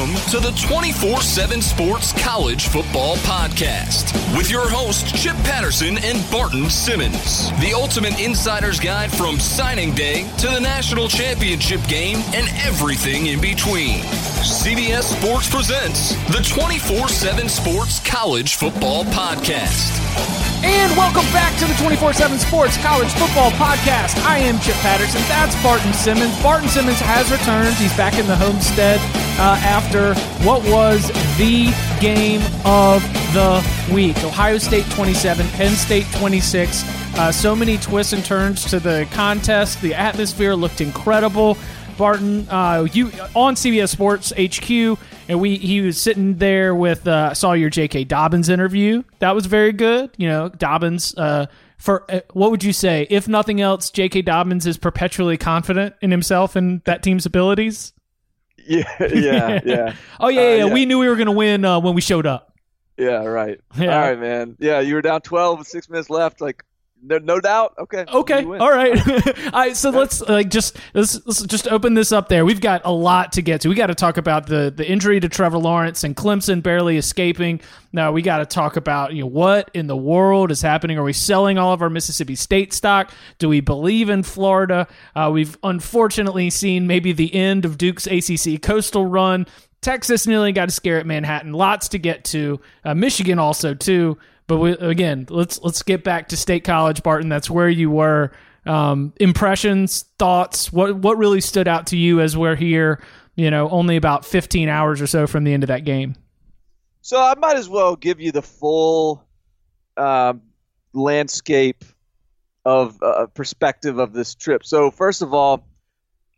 Welcome to the 24 7 Sports College Football Podcast with your hosts, Chip Patterson and Barton Simmons. The ultimate insider's guide from signing day to the national championship game and everything in between. CBS Sports presents the 24 7 Sports College Football Podcast. And welcome back to the 24 7 Sports College Football Podcast. I am Chip Patterson. That's Barton Simmons. Barton Simmons has returned. He's back in the homestead uh, after what was the game of the week Ohio State 27, Penn State 26. Uh, so many twists and turns to the contest. The atmosphere looked incredible. Barton, uh, you on CBS Sports HQ, and we he was sitting there with uh, saw your J.K. Dobbins interview. That was very good. You know, Dobbins. Uh, for uh, what would you say? If nothing else, J.K. Dobbins is perpetually confident in himself and that team's abilities. Yeah, yeah, yeah. oh yeah, yeah, yeah, We knew we were going to win uh, when we showed up. Yeah, right. Yeah. All right, man. Yeah, you were down 12 with six minutes left. Like, no, no doubt. Okay. Okay. All right. all right. So let's like just let's, let's just open this up. There, we've got a lot to get to. We got to talk about the the injury to Trevor Lawrence and Clemson barely escaping. Now we got to talk about you know what in the world is happening. Are we selling all of our Mississippi State stock? Do we believe in Florida? Uh, we've unfortunately seen maybe the end of Duke's ACC coastal run. Texas nearly got a scare at Manhattan. Lots to get to. Uh, Michigan also too. But we, again, let's let's get back to State College, Barton. That's where you were. Um, impressions, thoughts. What what really stood out to you as we're here? You know, only about 15 hours or so from the end of that game. So I might as well give you the full um, landscape of uh, perspective of this trip. So first of all,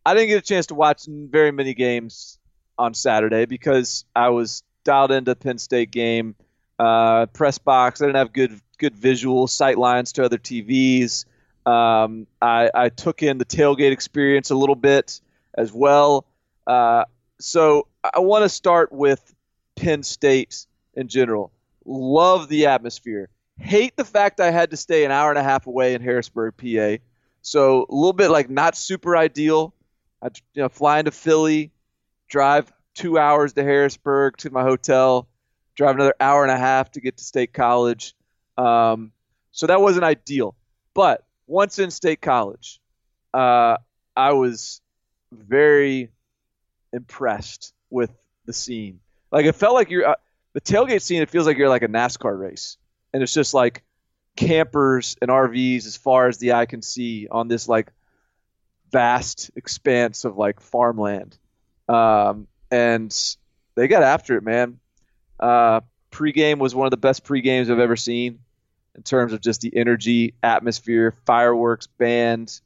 I didn't get a chance to watch very many games on Saturday because I was dialed into the Penn State game uh, press box. I didn't have good good visual sight lines to other TVs. Um, I, I, took in the tailgate experience a little bit as well. Uh, so I want to start with Penn State in general. Love the atmosphere. Hate the fact I had to stay an hour and a half away in Harrisburg, PA. So a little bit like not super ideal. I you know fly into Philly, drive two hours to Harrisburg to my hotel, drive another hour and a half to get to State College. Um, so that wasn't ideal. But once in State College, uh, I was very impressed with the scene. Like it felt like you're uh, the tailgate scene. It feels like you're like a NASCAR race, and it's just like campers and RVs as far as the eye can see on this like vast expanse of like farmland. Um, and they got after it, man. Uh, pregame was one of the best pregames I've ever seen in terms of just the energy, atmosphere, fireworks, band.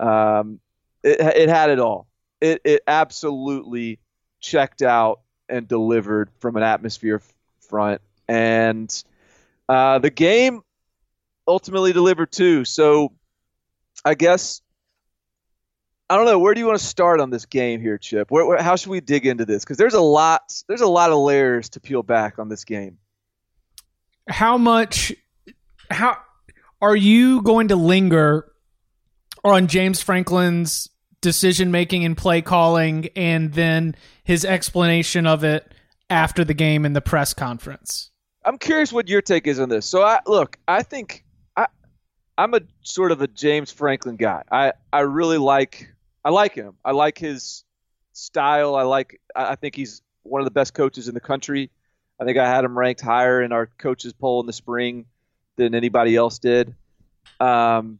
Um, it, it had it all. It, it absolutely checked out and delivered from an atmosphere front. And uh, the game ultimately delivered too. So I guess I don't know. Where do you want to start on this game here, Chip? Where, where, how should we dig into this? Because there's a lot. There's a lot of layers to peel back on this game. How much? How are you going to linger on James Franklin's decision making and play calling, and then his explanation of it after the game in the press conference? I'm curious what your take is on this. So, I look. I think I, I'm a sort of a James Franklin guy. I I really like I like him. I like his style. I like. I think he's one of the best coaches in the country. I think I had him ranked higher in our coaches poll in the spring than anybody else did. Um,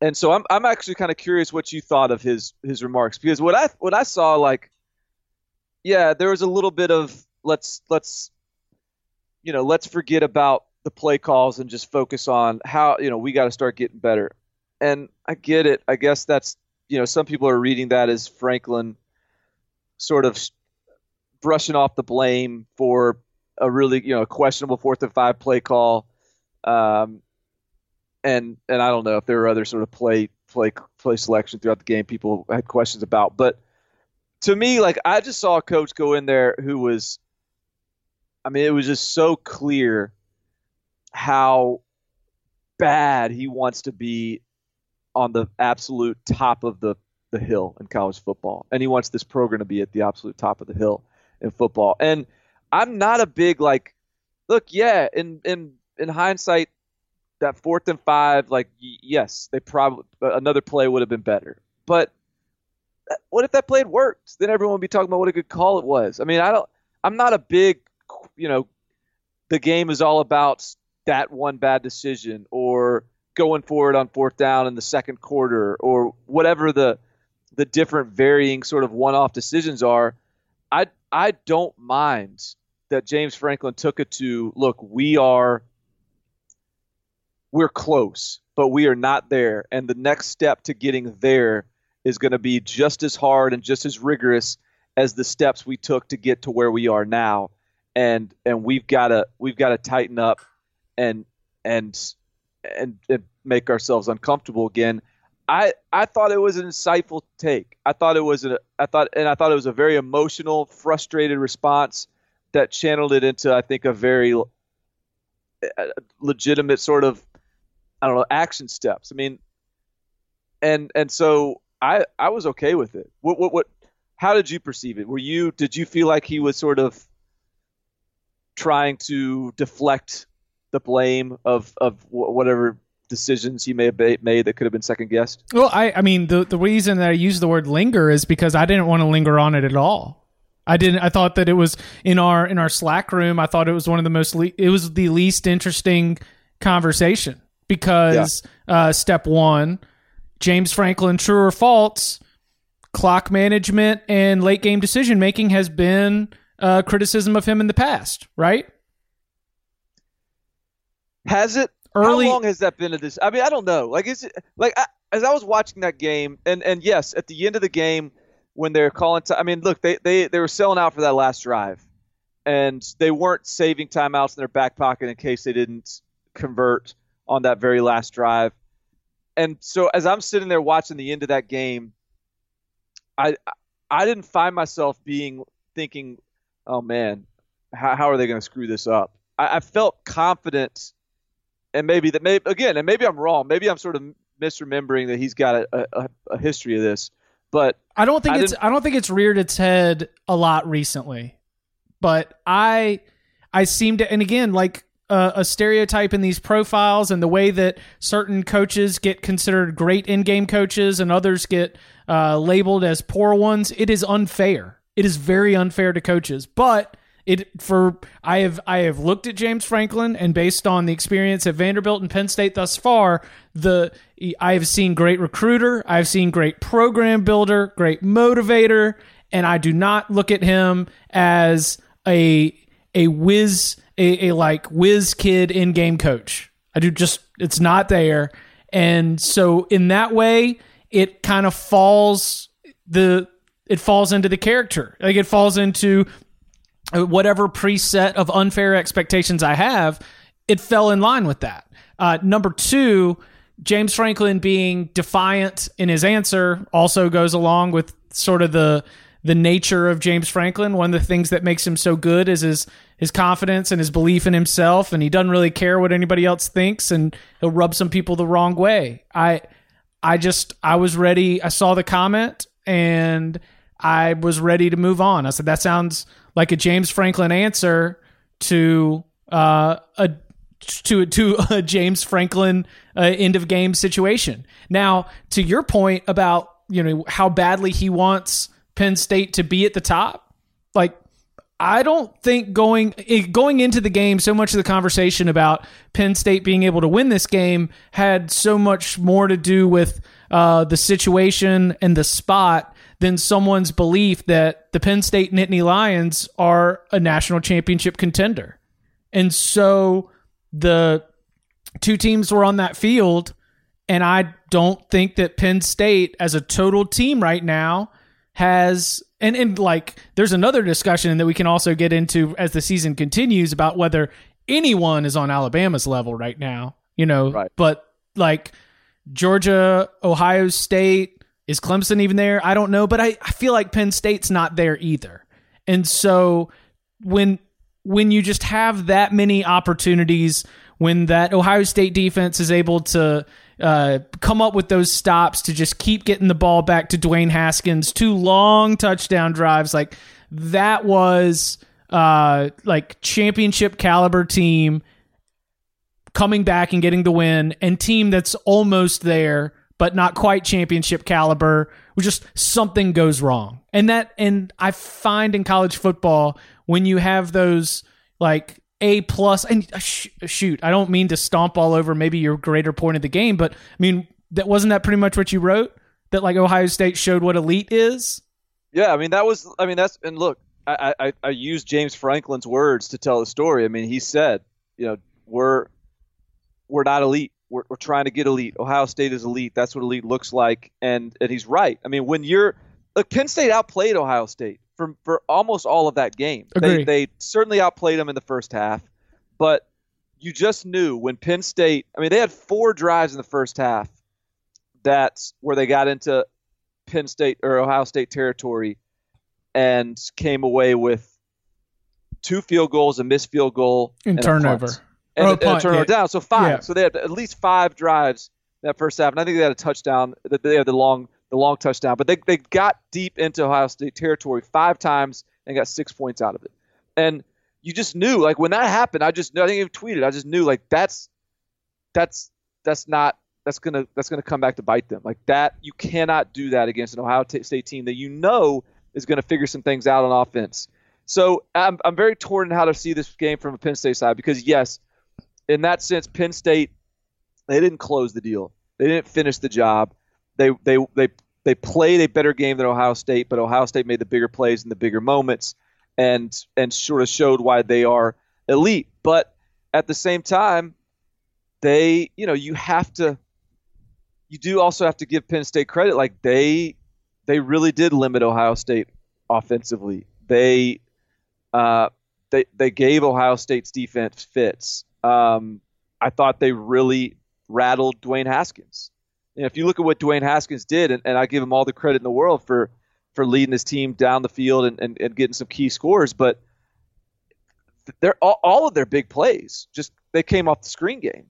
and so I'm I'm actually kind of curious what you thought of his his remarks because what I what I saw like, yeah, there was a little bit of let's let's you know let's forget about the play calls and just focus on how you know we got to start getting better. And I get it. I guess that's you know, some people are reading that as Franklin sort of brushing off the blame for a really, you know, questionable fourth and five play call. Um, and and I don't know if there were other sort of play play play selection throughout the game people had questions about, but to me, like I just saw a coach go in there who was, I mean, it was just so clear how bad he wants to be on the absolute top of the, the hill in college football. And he wants this program to be at the absolute top of the hill. in football. And I'm not a big like, look, yeah, in in in hindsight, that fourth and five, like yes, they probably another play would have been better. But uh, what if that play had worked? Then everyone would be talking about what a good call it was. I mean, I don't. I'm not a big, you know, the game is all about that one bad decision or going for it on fourth down in the second quarter or whatever the the different varying sort of one-off decisions are. I I don't mind that James Franklin took it to look. We are we're close, but we are not there, and the next step to getting there is going to be just as hard and just as rigorous as the steps we took to get to where we are now and and we've got to we've got to tighten up and and and, and make ourselves uncomfortable again. I I thought it was an insightful take. I thought it was a I thought and I thought it was a very emotional, frustrated response that channeled it into I think a very uh, legitimate sort of I don't know action steps. I mean, and and so I I was okay with it. What what what? How did you perceive it? Were you did you feel like he was sort of trying to deflect the blame of of whatever decisions he may have made that could have been second guessed? Well, I I mean the the reason that I use the word linger is because I didn't want to linger on it at all. I didn't. I thought that it was in our in our Slack room. I thought it was one of the most. Le- it was the least interesting conversation because yeah. uh, step one, James Franklin, true or false, clock management and late game decision making has been uh, criticism of him in the past, right? Has it? Early, How long has that been at this? I mean, I don't know. Like, is it like I, as I was watching that game, and and yes, at the end of the game when they're calling, time, I mean, look, they they they were selling out for that last drive, and they weren't saving timeouts in their back pocket in case they didn't convert on that very last drive. And so as I'm sitting there watching the end of that game, I I didn't find myself being thinking, oh man, how, how are they going to screw this up? I, I, felt confident, and maybe that maybe again, and maybe I'm wrong. Maybe I'm sort of misremembering that he's got a, a, a history of this. But I don't think I it's I don't think it's reared its head a lot recently. But I I seem to, and again, like uh, a stereotype in these profiles and the way that certain coaches get considered great in-game coaches and others get uh, labeled as poor ones, it is unfair. It is very unfair to coaches, but it for I have I have looked at James Franklin and based on the experience at Vanderbilt and Penn State thus far, the I have seen great recruiter, I've seen great program builder, great motivator, and I do not look at him as a a whiz a, a like whiz kid in game coach. I do just it's not there. And so in that way, it kind of falls the it falls into the character. Like it falls into whatever preset of unfair expectations I have, it fell in line with that. Uh, number two, James Franklin being defiant in his answer also goes along with sort of the the nature of James Franklin. One of the things that makes him so good is his his confidence and his belief in himself, and he doesn't really care what anybody else thinks, and he'll rub some people the wrong way. I I just I was ready. I saw the comment and I was ready to move on. I said, that sounds like a James Franklin answer to uh, a to to a James Franklin uh, end of game situation. Now, to your point about you know how badly he wants Penn State to be at the top, like I don't think going going into the game, so much of the conversation about Penn State being able to win this game had so much more to do with uh, the situation and the spot than someone's belief that the Penn State Nittany Lions are a national championship contender. And so the two teams were on that field, and I don't think that Penn State, as a total team right now, has and and like there's another discussion that we can also get into as the season continues about whether anyone is on Alabama's level right now, you know. Right. But like Georgia, Ohio State, is Clemson even there? I don't know, but I, I feel like Penn State's not there either. And so when when you just have that many opportunities, when that Ohio State defense is able to uh, come up with those stops to just keep getting the ball back to Dwayne Haskins, two long touchdown drives, like that was uh, like championship caliber team coming back and getting the win, and team that's almost there but not quite championship caliber. Just something goes wrong, and that and I find in college football when you have those like a plus and uh, sh- shoot, I don't mean to stomp all over maybe your greater point of the game, but I mean that wasn't that pretty much what you wrote that like Ohio State showed what elite is. Yeah, I mean that was. I mean that's and look, I I, I used James Franklin's words to tell the story. I mean he said, you know, we're we're not elite. We're, we're trying to get elite. Ohio State is elite. That's what elite looks like, and and he's right. I mean when you're look, Penn State outplayed Ohio State for for almost all of that game. They they certainly outplayed them in the first half, but you just knew when Penn State. I mean they had four drives in the first half. That's where they got into Penn State or Ohio State territory and came away with two field goals, a missed field goal, and, and turnover. Punt. And, Or a a turnover yeah. down. So five. Yeah. So they had at least five drives that first half, and I think they had a touchdown. That they had the long the long touchdown, but they they got deep into Ohio State territory five times and got six points out of it. And you just knew, like when that happened, I just. I think tweeted. I just knew, like that's that's that's not that's gonna that's gonna come back to bite them. Like that, you cannot do that against an Ohio T- State team that you know is going to figure some things out on offense. So I'm I'm very torn in how to see this game from a Penn State side because yes, in that sense, Penn State they didn't close the deal. They didn't finish the job. They they they they played a better game than Ohio State, but Ohio State made the bigger plays in the bigger moments and and sort of showed why they are elite. But at the same time, they you know you have to you do also have to give Penn State credit. Like they they really did limit Ohio State offensively. They uh, they they gave Ohio State's defense fits. Um, I thought they really rattled Dwayne Haskins. If you look at what Dwayne Haskins did, and, and I give him all the credit in the world for for leading his team down the field and, and, and getting some key scores, but they're all, all of their big plays just they came off the screen game.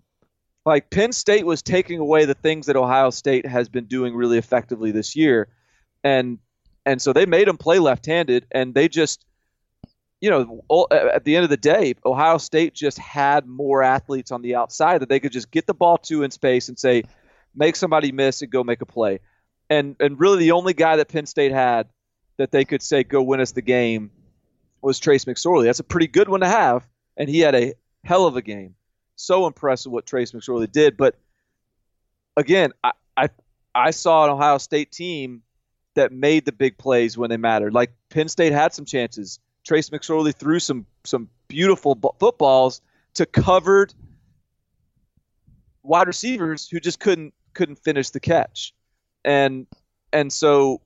Like Penn State was taking away the things that Ohio State has been doing really effectively this year, and and so they made them play left-handed, and they just you know, at the end of the day, Ohio State just had more athletes on the outside that they could just get the ball to in space and say, make somebody miss and go make a play. And and really the only guy that Penn State had that they could say go win us the game was Trace McSorley. That's a pretty good one to have, and he had a hell of a game. So impressive what Trace McSorley did. But again, I I, I saw an Ohio State team that made the big plays when they mattered. Like Penn State had some chances. Trace McSorley threw some some beautiful bu- footballs to covered wide receivers who just couldn't couldn't finish the catch, and and so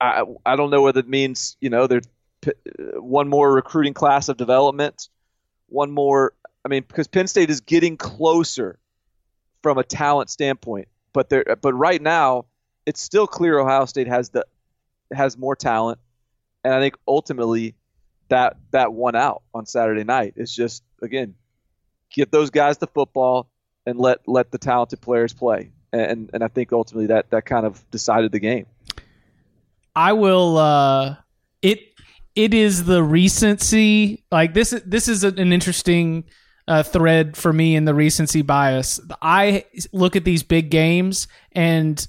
I I don't know whether it means you know there's p- one more recruiting class of development, one more. I mean because Penn State is getting closer from a talent standpoint, but there but right now it's still clear Ohio State has the has more talent, and I think ultimately that that won out on Saturday night. It's just again get those guys the football and let let the talented players play, and and I think ultimately that that kind of decided the game. I will. uh It it is the recency. Like this. This is an interesting uh, thread for me in the recency bias. I look at these big games and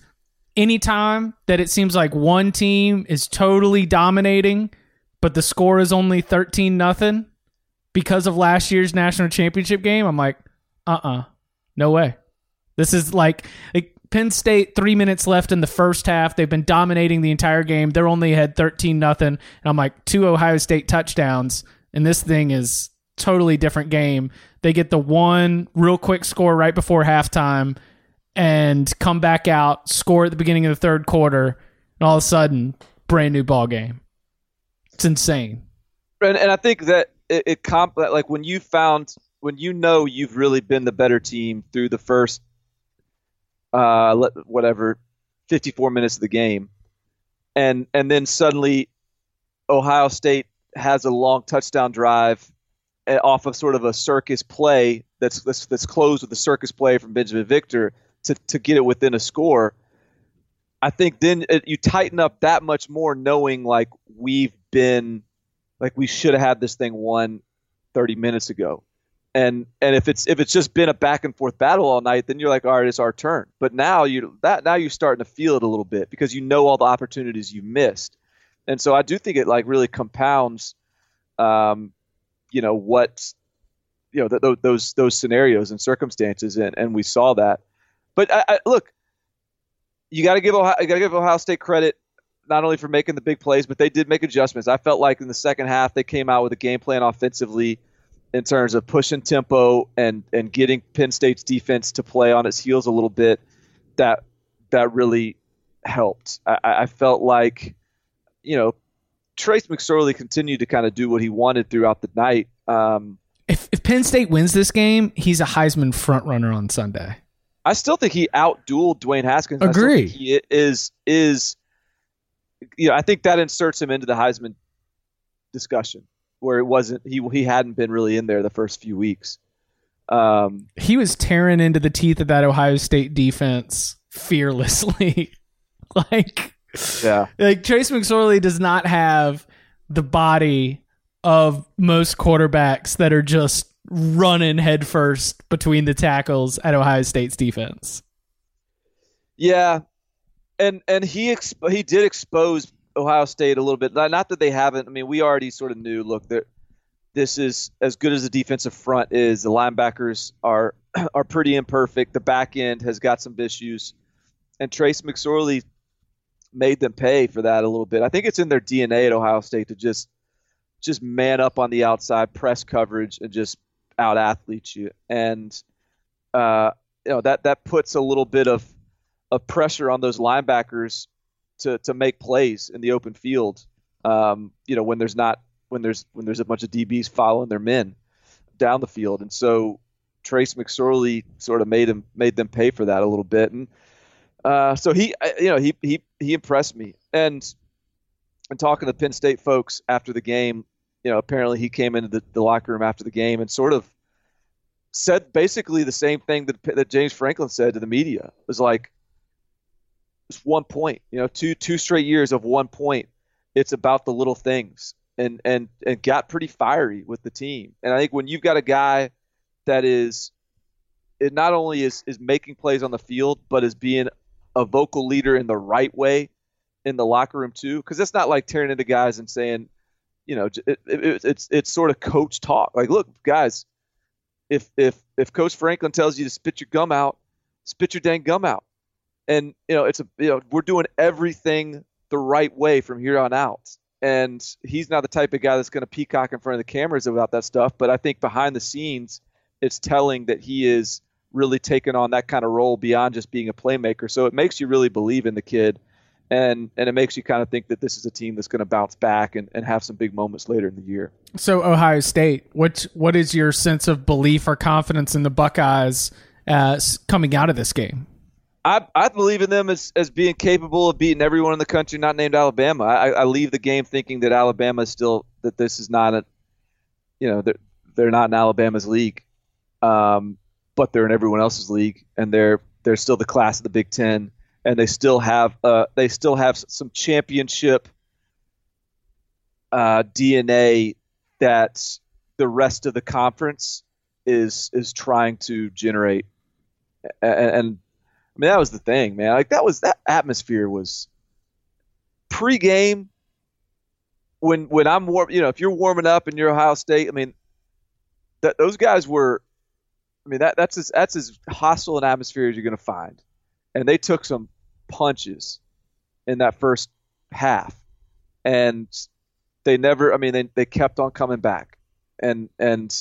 anytime that it seems like one team is totally dominating, but the score is only thirteen nothing because of last year's national championship game, I'm like, uh uh no way. This is like, like Penn State, three minutes left in the first half. They've been dominating the entire game. They're only ahead 13 nothing. And I'm like, two Ohio State touchdowns. And this thing is totally different game. They get the one real quick score right before halftime and come back out, score at the beginning of the third quarter, and all of a sudden, brand new ball game. It's insane. And, and I think that it, it comp like when you found when you know you've really been the better team through the first uh whatever 54 minutes of the game and and then suddenly Ohio State has a long touchdown drive uh, off of sort of a circus play that's that's, that's closed with a circus play from Binjimen Victor to to get it within a score I think then it, you tighten up that much more knowing like we've been like we should have had this thing won 30 minutes ago. And and if it's if it's just been a back and forth battle all night, then you're like, all right, it's our turn. But now you that now you're starting to feel it a little bit because you know all the opportunities you missed, and so I do think it like really compounds, um, you know what, you know th- those those scenarios and circumstances, and, and we saw that. But I, I, look, you got to give Ohio, you got to give Ohio State credit not only for making the big plays, but they did make adjustments. I felt like in the second half they came out with a game plan offensively in terms of pushing tempo and and getting Penn State's defense to play on its heels a little bit. That that really helped. I, I felt like, you know, Trace McSorley continued to kind of do what he wanted throughout the night. Um, if, if Penn State wins this game, he's a Heisman frontrunner on Sunday. I still think he outdueled Dwayne Haskins. Agree. he is is you know I think that inserts him into the Heisman discussion where it wasn't he he hadn't been really in there the first few weeks. Um, he was tearing into the teeth of that Ohio State defense fearlessly. like yeah. Like Trace McSorley does not have the body of most quarterbacks that are just running headfirst between the tackles at Ohio State's defense. Yeah, and and he exp- he did expose Ohio State a little bit. Not that they haven't. I mean, we already sort of knew. Look, that this is as good as the defensive front is. The linebackers are are pretty imperfect. The back end has got some issues, and Trace McSorley made them pay for that a little bit. I think it's in their DNA at Ohio State to just just man up on the outside, press coverage, and just out athlete you. And uh, you know that that puts a little bit of of pressure on those linebackers to to make plays in the open field. Um, you know when there's not when there's when there's a bunch of DBs following their men down the field, and so Trace McSorley sort of made him made them pay for that a little bit, and uh, so he you know he he he impressed me, and and talking to Penn State folks after the game, you know apparently he came into the, the locker room after the game and sort of said basically the same thing that that James Franklin said to the media. It was like it's one point. You know, two two straight years of one point. It's about the little things, and and and got pretty fiery with the team. And I think when you've got a guy that is, it not only is is making plays on the field, but is being a vocal leader in the right way in the locker room too. Because it's not like tearing into guys and saying, you know, it, it, it's it's sort of coach talk. Like, look, guys, if if if Coach Franklin tells you to spit your gum out, spit your dang gum out and you know it's a you know we're doing everything the right way from here on out. And he's not the type of guy that's going to peacock in front of the cameras about that stuff but i think behind the scenes it's telling that he is really taking on that kind of role beyond just being a playmaker. So it makes you really believe in the kid and and it makes you kind of think that this is a team that's going to bounce back and, and have some big moments later in the year. So ohio state what what is your sense of belief or confidence in the buckeyes uh, as coming out of this game I, I believe in them as, as being capable of beating everyone in the country not named Alabama. I, I leave the game thinking that Alabama is still that this is not a, you know, they're they're not in Alabama's league, um, but they're in everyone else's league, and they're they're still the class of the Big Ten, and they still have uh they still have some championship uh, DNA that the rest of the conference is is trying to generate, and, and I mean, that was the thing, man. Like that was that atmosphere was pre-game when when I'm warm. You know, if you're warming up in you're Ohio State, I mean, that those guys were. I mean, that that's as that's as hostile an atmosphere as you're going to find, and they took some punches in that first half, and they never. I mean, they they kept on coming back, and and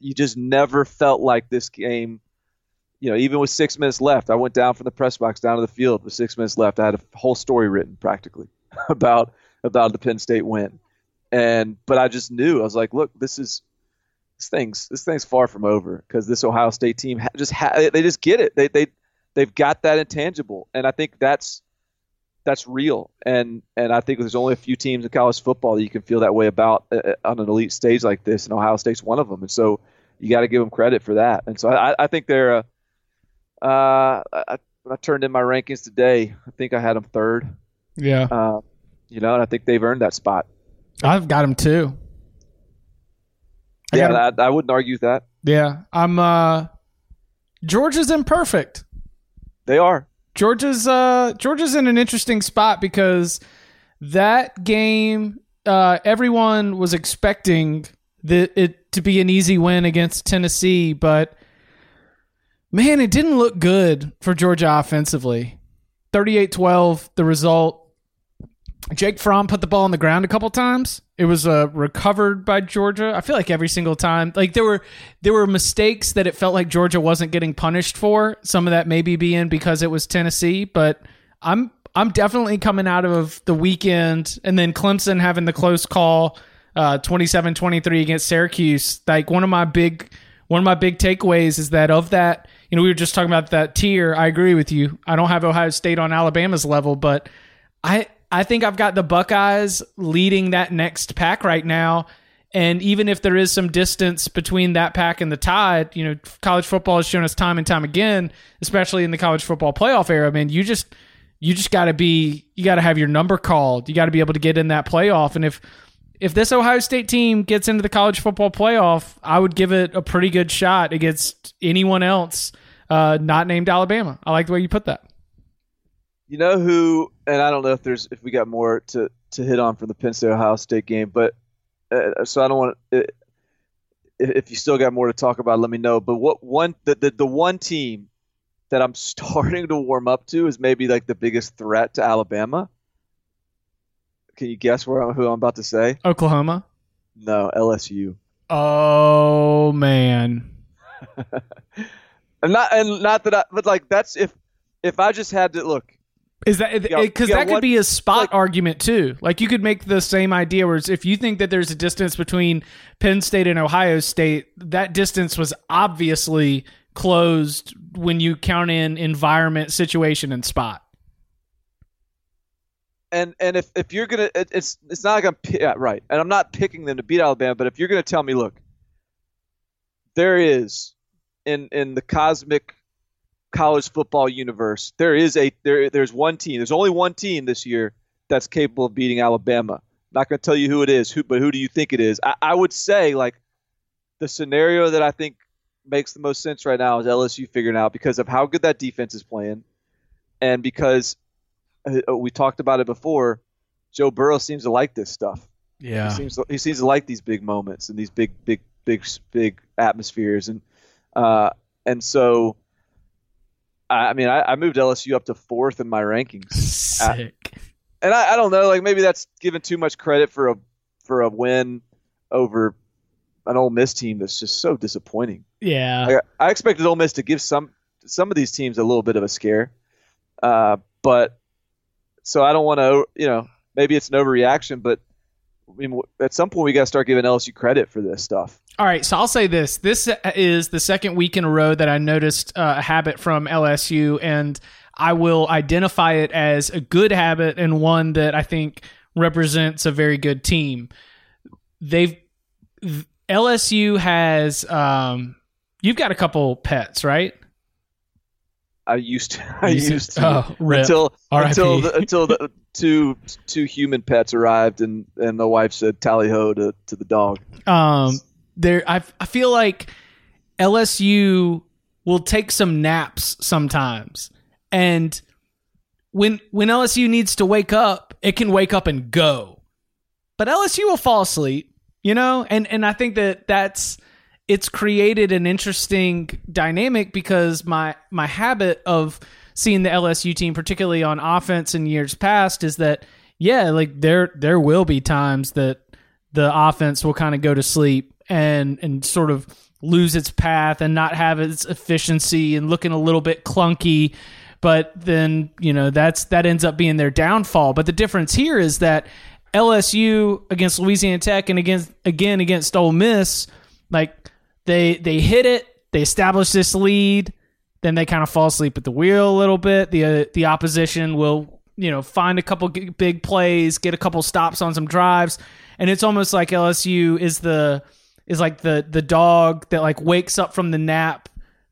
you just never felt like this game you know, even with six minutes left, I went down from the press box down to the field with six minutes left. I had a whole story written practically about about the Penn State win, and but I just knew I was like, look, this is this thing's this thing's far from over because this Ohio State team just ha- they just get it. They they they've got that intangible, and I think that's that's real. And and I think there's only a few teams in college football that you can feel that way about uh, uh on an elite stage like this, and Ohio State's one of them. And so you got to give them credit for that. And so I, I think they're uh, I, I turned in my rankings today. I think I had them third. Yeah. Uh, you know, and I think they've earned that spot. I've got them too. I yeah, I, I wouldn't argue that. Yeah, I'm. uh Georgia's imperfect. They are. Georgia's uh Georgia's in an interesting spot because that game uh everyone was expecting the, it to be an easy win against Tennessee, but man, it didn't look good for Georgia offensively. 38-12 the result. Jake Fromm put the ball on the ground a couple times. It was uh, recovered by Georgia. I feel like every single time, like there were there were mistakes that it felt like Georgia wasn't getting punished for. Some of that maybe being because it was Tennessee, but I'm I'm definitely coming out of the weekend and then Clemson having the close call uh 27-23 against Syracuse. Like one of my big one of my big takeaways is that of that, you know, we were just talking about that tier. I agree with you. I don't have Ohio State on Alabama's level, but I I think I've got the Buckeyes leading that next pack right now. And even if there is some distance between that pack and the Tide, you know, college football has shown us time and time again, especially in the college football playoff era. I mean, you just you just got to be you got to have your number called. You got to be able to get in that playoff. And if if this Ohio State team gets into the college football playoff, I would give it a pretty good shot against anyone else uh, not named Alabama. I like the way you put that. You know who, and I don't know if there's if we got more to to hit on from the Penn State Ohio State game, but uh, so I don't want. Uh, if you still got more to talk about, let me know. But what one the, the the one team that I'm starting to warm up to is maybe like the biggest threat to Alabama. Can you guess where I'm, who I'm about to say? Oklahoma. No, LSU. Oh man. and not and not that I, but like that's if if I just had to look is that because that could be a spot like, argument too? Like you could make the same idea where if you think that there's a distance between Penn State and Ohio State, that distance was obviously closed when you count in environment, situation, and spot. And and if, if you're gonna, it, it's it's not like I'm yeah, right, and I'm not picking them to beat Alabama, but if you're gonna tell me, look, there is in in the cosmic college football universe, there is a there there's one team. There's only one team this year that's capable of beating Alabama. I'm not going to tell you who it is, who, but who do you think it is? I, I would say like the scenario that I think makes the most sense right now is LSU figuring out because of how good that defense is playing, and because uh, we talked about it before. Joe Burrow seems to like this stuff. Yeah, he seems to, he seems to like these big moments and these big big big big atmospheres and uh, and so I mean, I, I, moved LSU up to fourth in my rankings. Sick. I, and I, I, don't know, like maybe that's given too much credit for a for a win over an Ole Miss team that's just so disappointing. Yeah, like, I expected Ole Miss to give some some of these teams a little bit of a scare, uh, but so I don't want to, you know, maybe it's an overreaction, but I mean, at some point we got to start giving LSU credit for this stuff. All right, so I'll say this: this is the second week in a row that I noticed uh, a habit from LSU, and I will identify it as a good habit and one that I think represents a very good team. They've LSU has um, you've got a couple pets, right? I used to. I used to oh, until until the, until the two two human pets arrived and and the wife said tally ho to to the dog. Um, there I I feel like LSU will take some naps sometimes, and when when LSU needs to wake up, it can wake up and go, but LSU will fall asleep, you know, and and I think that that's it's created an interesting dynamic because my my habit of seeing the LSU team, particularly on offense in years past, is that yeah, like there there will be times that the offense will kind of go to sleep and and sort of lose its path and not have its efficiency and looking a little bit clunky. But then you know that's that ends up being their downfall. But the difference here is that LSU against Louisiana Tech and against again against Ole Miss like they they hit it they establish this lead then they kind of fall asleep at the wheel a little bit the uh, the opposition will you know find a couple big plays get a couple stops on some drives and it's almost like LSU is the is like the the dog that like wakes up from the nap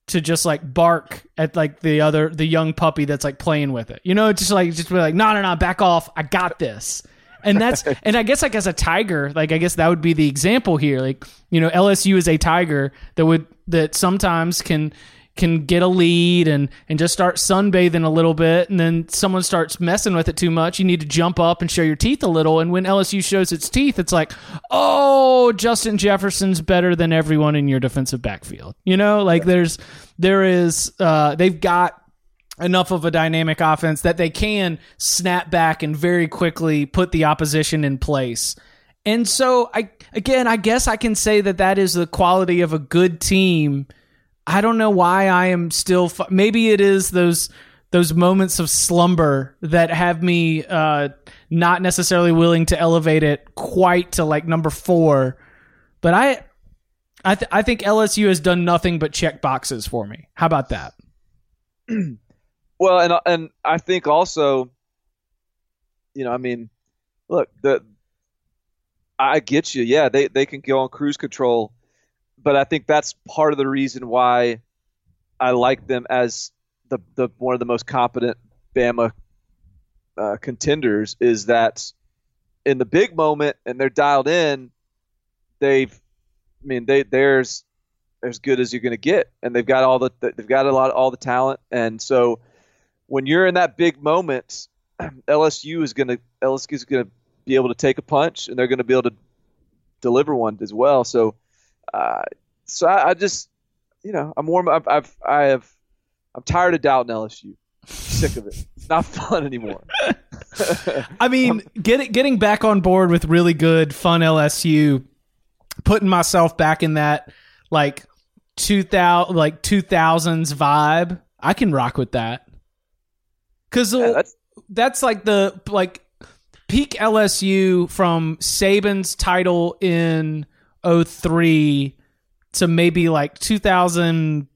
to just like bark at like the other the young puppy that's like playing with it. You know, just like just be like, no, no, no, back off. I got this. And that's and I guess like as a tiger, like I guess that would be the example here. Like you know, LSU is a tiger that would that sometimes can can get a lead and and just start sunbathing a little bit. And then someone starts messing with it too much you need to jump up and show your teeth a little. And when LSU shows its teeth it's like oh Justin Jefferson's better than everyone in your defensive backfield. You know like there's there is uh they've got enough of a dynamic offense that they can snap back and very quickly put the opposition in place. And so I again, I guess I can say that that is the quality of a good team. I don't know why I am still fu- maybe it is those those moments of slumber that have me uh, not necessarily willing to elevate it quite to like number 4. But I I, th- I think LSU has done nothing but check boxes for me. How about that? Well, and and I think also, you know, I mean, look, the I get you. Yeah, they they can go on cruise control, but I think that's part of the reason why I like them as the the one of the most competent Bama uh, contenders is that in the big moment and they're dialed in, they've, I mean, they there's as good as you're going to get, and they've got all the they've got a lot all the talent, and so when you're in that big moment, LSU is going to LSU is going to be able to take a punch, and they're going to be able to deliver one as well. So, uh, so I, I, just, you know, I'm warm. I've, I've, I have, I'm tired of doubting LSU. sick of it. It's not fun anymore. I mean, get, getting back on board with really good, fun LSU, putting myself back in that like two thousand like two thousands vibe. I can rock with that because yeah, that's-, that's like the like peak LSU from Saban's title in 03 to maybe like 2000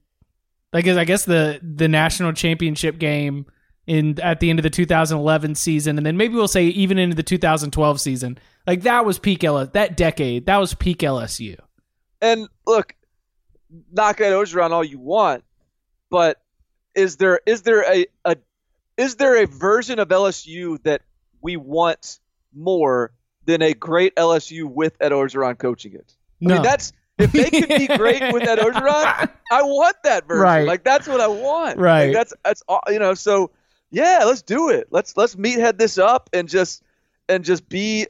I guess I guess the the national championship game in at the end of the 2011 season and then maybe we'll say even into the 2012 season. Like that was peak LSU. That decade, that was peak LSU. And look, knock at Orgeron all you want, but is there is there a, a is there a version of LSU that we want more than a great LSU with Ed Orgeron coaching it? No. I mean, that's if they could be great with Ed Orgeron, I want that version. Right. Like that's what I want. Right. Like, that's that's you know. So yeah, let's do it. Let's let's meathead this up and just and just be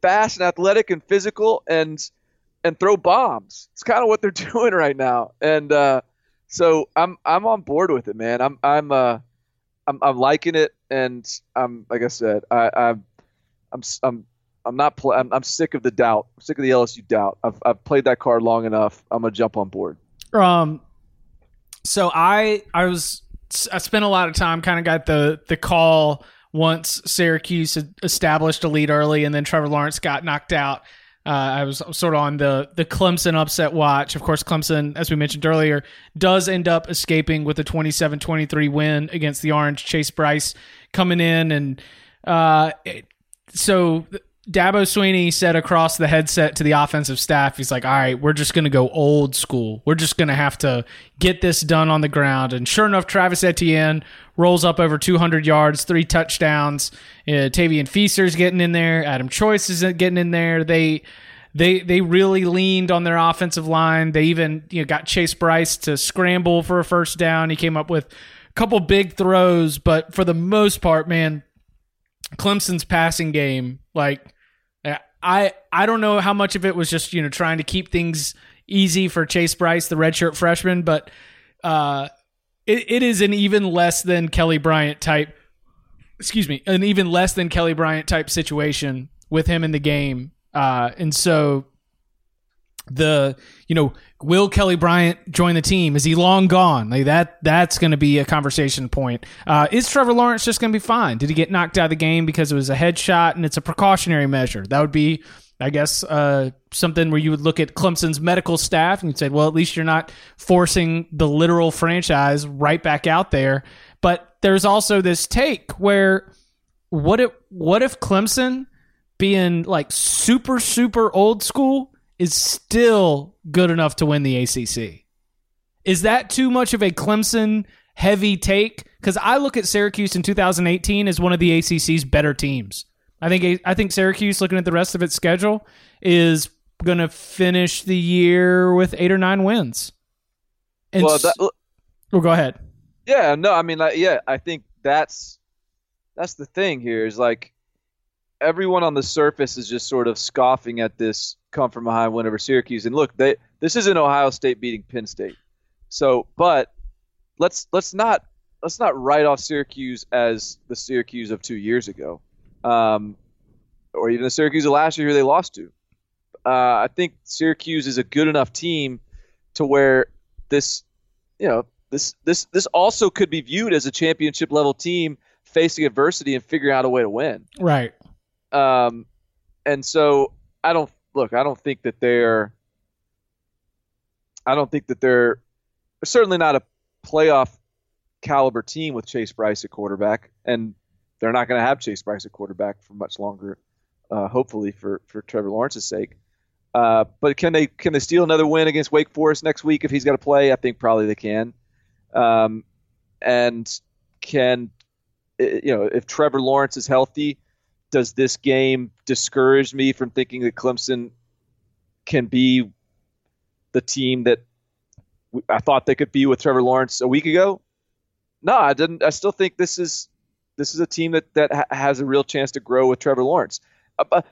fast and athletic and physical and and throw bombs. It's kind of what they're doing right now. And uh, so I'm I'm on board with it, man. I'm I'm uh I'm, I'm liking it, and I'm like I said, I, I'm I'm I'm I'm not pl- I'm, I'm sick of the doubt. I'm sick of the LSU doubt. I've I've played that card long enough. I'm gonna jump on board. Um, so I I was I spent a lot of time kind of got the the call once Syracuse established a lead early, and then Trevor Lawrence got knocked out. Uh, I was sort of on the the Clemson upset watch. Of course, Clemson, as we mentioned earlier, does end up escaping with a 27-23 win against the Orange. Chase Brice coming in, and uh, so Dabo Swinney said across the headset to the offensive staff, he's like, "All right, we're just going to go old school. We're just going to have to get this done on the ground." And sure enough, Travis Etienne rolls up over 200 yards, three touchdowns. Uh, Tavien Feaster's getting in there. Adam Choice is getting in there. They they they really leaned on their offensive line. They even you know got Chase Brice to scramble for a first down. He came up with a couple big throws, but for the most part, man, Clemson's passing game, like I I don't know how much of it was just you know trying to keep things easy for Chase Brice, the redshirt freshman, but uh, it, it is an even less than Kelly Bryant type. Excuse me, an even less than Kelly Bryant type situation with him in the game, uh, and so the you know will Kelly Bryant join the team? Is he long gone? Like that that's going to be a conversation point. Uh, is Trevor Lawrence just going to be fine? Did he get knocked out of the game because it was a headshot and it's a precautionary measure? That would be I guess uh, something where you would look at Clemson's medical staff and you'd say, well, at least you're not forcing the literal franchise right back out there. But there's also this take where what if what if Clemson being like super super old school is still good enough to win the ACC. Is that too much of a Clemson heavy take? Because I look at Syracuse in 2018 as one of the ACC's better teams. I think I think Syracuse, looking at the rest of its schedule, is going to finish the year with eight or nine wins. And well, that, well, oh, go ahead. Yeah, no, I mean, like, yeah, I think that's that's the thing here is like everyone on the surface is just sort of scoffing at this come from behind win over Syracuse. And look, they this isn't Ohio State beating Penn State. So, but let's let's not let's not write off Syracuse as the Syracuse of two years ago, um, or even the Syracuse of last year who they lost to. Uh, I think Syracuse is a good enough team to where this, you know, this this this also could be viewed as a championship level team facing adversity and figuring out a way to win. Right. Um, and so I don't look. I don't think that they're. I don't think that they're certainly not a playoff caliber team with Chase Brice at quarterback, and they're not going to have Chase Brice at quarterback for much longer. Uh, hopefully for for Trevor Lawrence's sake. Uh, but can they can they steal another win against Wake Forest next week if he's got to play? I think probably they can. Um, and can you know if Trevor Lawrence is healthy, does this game discourage me from thinking that Clemson can be the team that I thought they could be with Trevor Lawrence a week ago? No, I didn't. I still think this is this is a team that that ha- has a real chance to grow with Trevor Lawrence. Uh,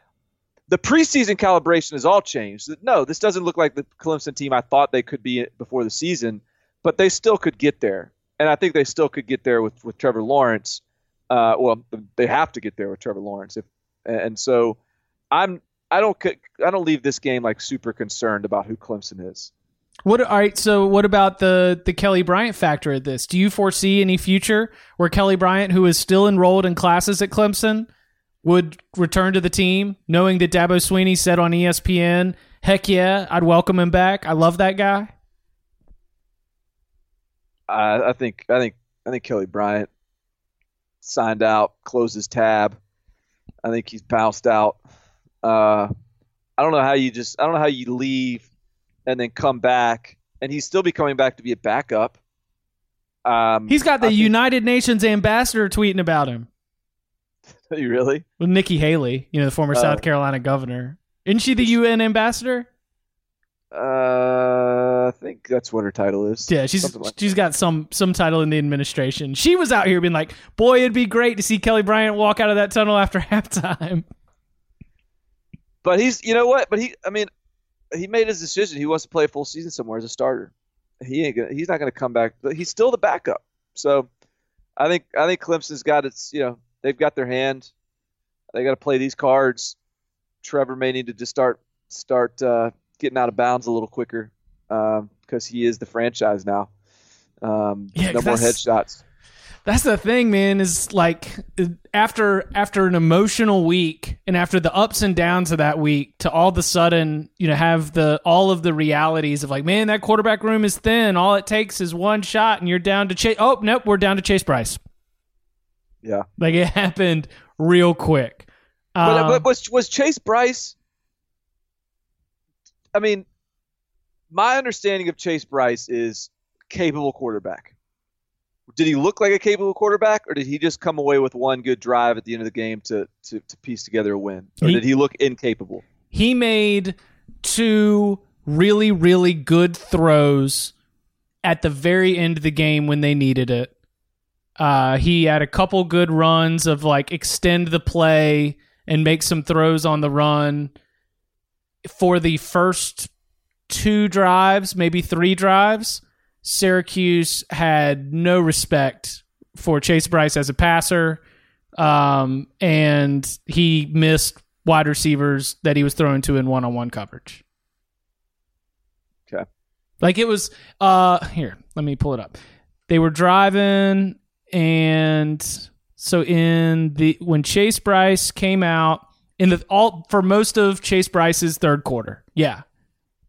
the preseason calibration has all changed. No, this doesn't look like the Clemson team I thought they could be before the season, but they still could get there, and I think they still could get there with with Trevor Lawrence. Uh, well, they have to get there with Trevor Lawrence, if, and so I'm I don't I don't leave this game like super concerned about who Clemson is. What all right, so what about the the Kelly Bryant factor of this? Do you foresee any future where Kelly Bryant, who is still enrolled in classes at Clemson, would return to the team, knowing that Dabo Swinney said on ESPN, "Heck yeah, I'd welcome him back. I love that guy." I, I think I think I think Kelly Bryant signed out, closed his tab. I think he's bounced out. Uh, I don't know how you just I don't know how you leave and then come back, and he's still be coming back to be a backup. Um, he's got the United Nations ambassador tweeting about him. you really? With Nikki Haley, you know, the former uh, South Carolina governor. Isn't she the UN ambassador? Uh, I think that's what her title is. Yeah, she's like she's got some some title in the administration. She was out here being like, "Boy, it'd be great to see Kelly Bryant walk out of that tunnel after halftime." But he's, you know what? But he, I mean, he made his decision. He wants to play a full season somewhere as a starter. He ain't gonna, he's not going to come back. But he's still the backup. So I think I think Clemson's got its, you know, they've got their hand. They got to play these cards. Trevor may need to just start start uh, getting out of bounds a little quicker because um, he is the franchise now. Um, yeah, no more headshots. That's the thing, man. Is like after after an emotional week and after the ups and downs of that week, to all of a sudden, you know, have the all of the realities of like, man, that quarterback room is thin. All it takes is one shot, and you're down to Chase. Oh, nope, we're down to Chase Brice. Yeah, like it happened real quick. But, um, but was was Chase Brice? I mean, my understanding of Chase Brice is capable quarterback did he look like a capable quarterback, or did he just come away with one good drive at the end of the game to to, to piece together a win, or he, did he look incapable? He made two really really good throws at the very end of the game when they needed it. Uh, he had a couple good runs of like extend the play and make some throws on the run for the first two drives, maybe three drives Syracuse had no respect for Chase Brice as a passer, um, and he missed wide receivers that he was throwing to in one on one coverage. Okay. Like it was uh here, let me pull it up. They were driving and so in the when Chase Brice came out in the all for most of Chase Brice's third quarter. Yeah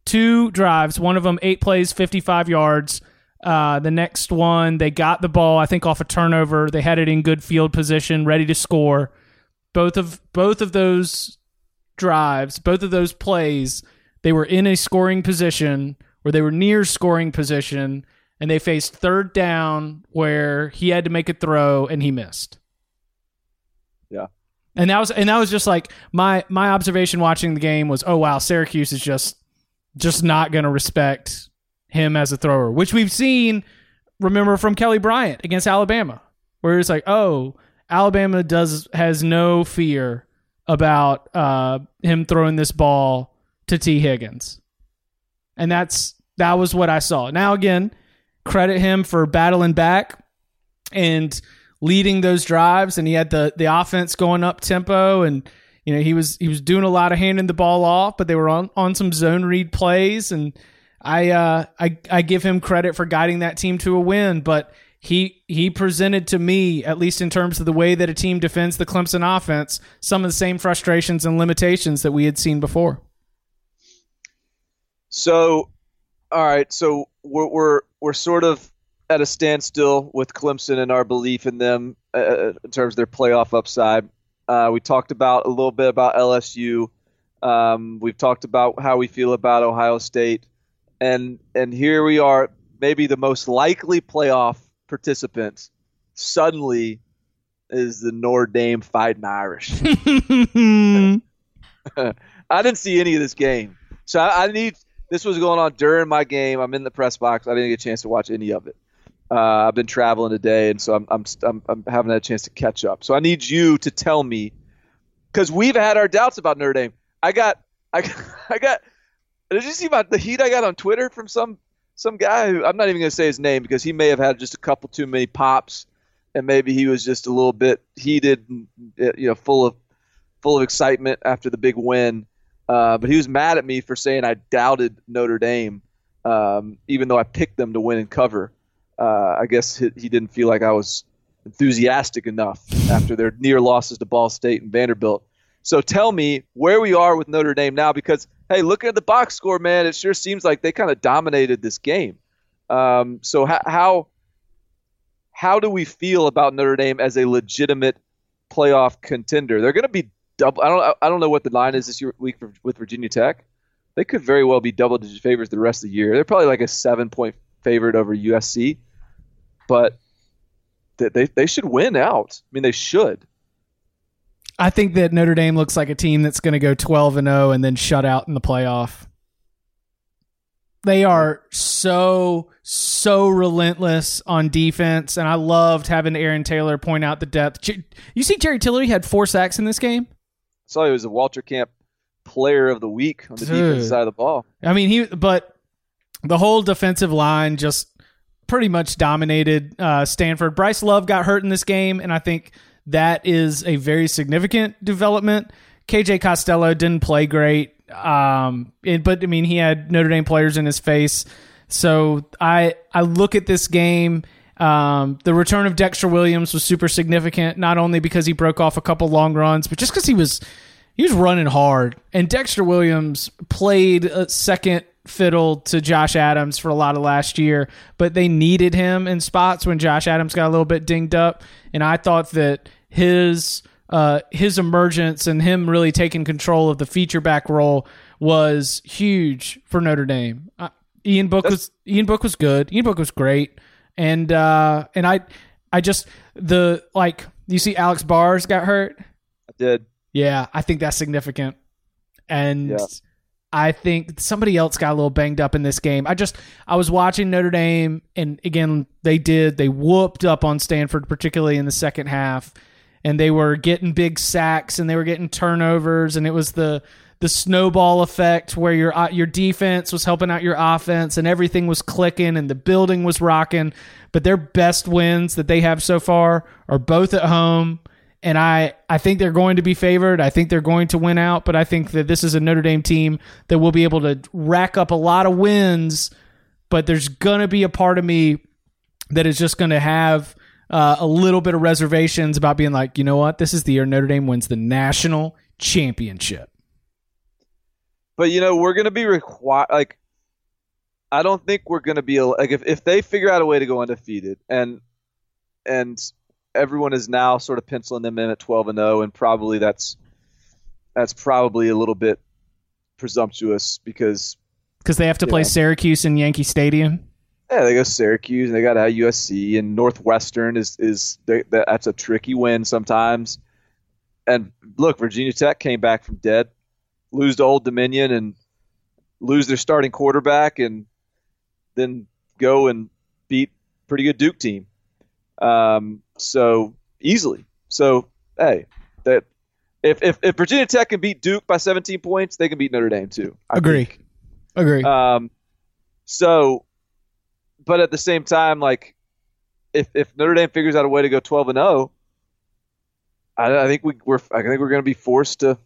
two drives. One of them eight plays, 55 yards. Uh, the next one, they got the ball, I think, off a turnover. They had it in good field position, ready to score. Both of both of those drives, both of those plays, they were in a scoring position where they were near scoring position, and they faced third down where he had to make a throw and he missed. Yeah. And that was and that was just like my my observation watching the game was, oh wow, Syracuse is just just not going to respect him as a thrower, which we've seen. Remember from Kelly Bryant against Alabama, where it's like, oh, Alabama does has no fear about uh, him throwing this ball to Tee Higgins, and that's that was what I saw. Now again, credit him for battling back and leading those drives, and he had the the offense going up tempo, and you know he was he was doing a lot of handing the ball off, but they were on on some zone read plays, and I uh, I I give him credit for guiding that team to a win, but he he presented to me, at least in terms of the way that a team defends the Clemson offense, some of the same frustrations and limitations that we had seen before. So, all right, so we're we're, we're sort of at a standstill with Clemson and our belief in them uh, uh, in terms of their playoff upside. Uh, we talked about a little bit about LSU. Um, we've talked about how we feel about Ohio State, and and here we are, maybe the most likely playoff participant. suddenly is the Notre Dame Fighting Irish. I didn't see any of this game, so I, I, need. This was going on during my game. I'm in the press box. I didn't get a chance to watch any of it. Uh, I've been traveling today, and so I'm, I'm I'm I'm having a chance to catch up. So I need you to tell me because we've had our doubts about Notre Dame. I got I got, I got. Did you see my the heat I got on Twitter from some some guy who I'm not even going to say his name because he may have had just a couple too many pops, and maybe he was just a little bit heated, and, you know, full of full of excitement after the big win. Uh, but he was mad at me for saying I doubted Notre Dame, um, even though I picked them to win and cover. Uh, I guess he, he didn't feel like I was enthusiastic enough after their near losses to Ball State and Vanderbilt. So tell me where we are with Notre Dame now, because hey, looking at the box score, man, it sure seems like they kind of dominated this game. Um, so how, how how do we feel about Notre Dame as a legitimate playoff contender? They're going to be double. I don't I don't know what the line is this year, week for, with Virginia Tech. They could very well be double digit favorites the rest of the year. They're probably like a seven point favorite over USC, but they, they, they should win out. I mean, they should. I think that Notre Dame looks like a team that's going to go 12 and 0 and then shut out in the playoff. They are so so relentless on defense, and I loved having Aaron Taylor point out the depth. You see, Jerry Tillery had four sacks in this game. I saw he was a Walter Camp Player of the Week on the Dude. defense side of the ball. I mean, he but the whole defensive line just pretty much dominated uh, Stanford. Bryce Love got hurt in this game, and I think that is a very significant development. KJ Costello didn't play great, um, it, but I mean he had Notre Dame players in his face. So I I look at this game. Um, the return of Dexter Williams was super significant, not only because he broke off a couple long runs, but just because he was he was running hard. And Dexter Williams played a second fiddle to Josh Adams for a lot of last year, but they needed him in spots when Josh Adams got a little bit dinged up. And I thought that his uh, his emergence and him really taking control of the feature back role was huge for Notre Dame. Uh, Ian Book That's- was Ian Book was good. Ian Book was great, and uh, and I I just the like you see Alex Bars got hurt. I did. Yeah, I think that's significant, and. Yeah I think somebody else got a little banged up in this game. I just I was watching Notre Dame and again they did they whooped up on Stanford particularly in the second half and they were getting big sacks and they were getting turnovers and it was the the snowball effect where your uh, your defense was helping out your offense and everything was clicking and the building was rocking but their best wins that they have so far are both at home and I, I think they're going to be favored. I think they're going to win out, but I think that this is a Notre Dame team that will be able to rack up a lot of wins. But there's going to be a part of me that is just going to have uh, a little bit of reservations about being like, you know what, this is the year Notre Dame wins the national championship. But you know, we're going to be required. Like, I don't think we're going to be like if if they figure out a way to go undefeated and and everyone is now sort of penciling them in at 12 and 0, and probably that's that's probably a little bit presumptuous because because they have to play know, Syracuse in Yankee Stadium. Yeah, they go Syracuse and they got to USC and Northwestern is is they, that's a tricky win sometimes. and look, Virginia Tech came back from dead, lose to Old Dominion, and lose their starting quarterback, and then go and beat pretty good Duke team. Um, so easily. So hey, that if, if if Virginia Tech can beat Duke by 17 points, they can beat Notre Dame too. I Agree. think. Agree. Um, so, but at the same time, like if if Notre Dame figures out a way to go 12 and 0, I, I think we, we're I think we're going to be forced to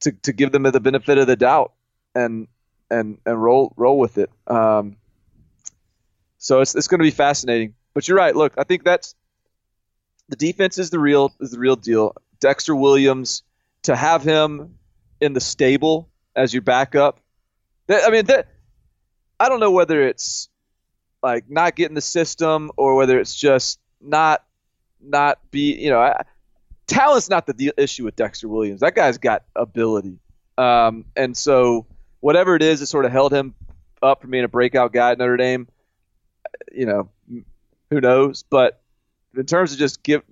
to to give them the benefit of the doubt and and and roll roll with it. Um, so it's it's going to be fascinating. But you're right. Look, I think that's the defense is the real is the real deal. Dexter Williams to have him in the stable as your backup. that- I mean, that I don't know whether it's like not getting the system or whether it's just not not be you know I, talent's not the deal, issue with Dexter Williams. That guy's got ability, um, and so whatever it is that sort of held him up from being a breakout guy at Notre Dame, you know, who knows? But in terms of just give,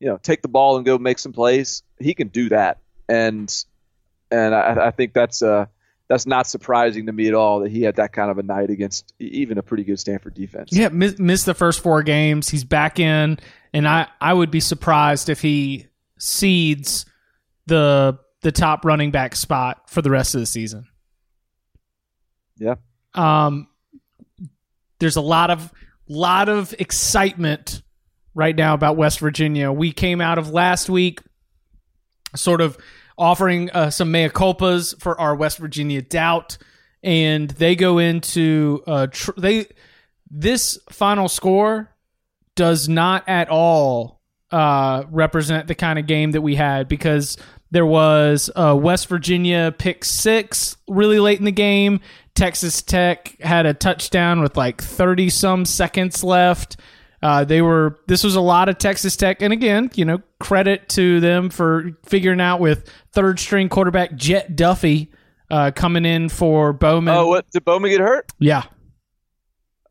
you know, take the ball and go make some plays, he can do that, and and I, I think that's uh that's not surprising to me at all that he had that kind of a night against even a pretty good Stanford defense. Yeah, miss, missed the first four games. He's back in, and I, I would be surprised if he cedes the the top running back spot for the rest of the season. Yeah. Um, there's a lot of lot of excitement right now about West Virginia. We came out of last week sort of offering uh, some mea culpas for our West Virginia doubt, and they go into uh, tr- they this final score does not at all uh, represent the kind of game that we had because there was a West Virginia pick six really late in the game. Texas Tech had a touchdown with like 30 some seconds left. Uh, they were, this was a lot of Texas Tech. And again, you know, credit to them for figuring out with third string quarterback Jett Duffey uh, coming in for Bowman. Oh, what did Bowman get hurt? Yeah.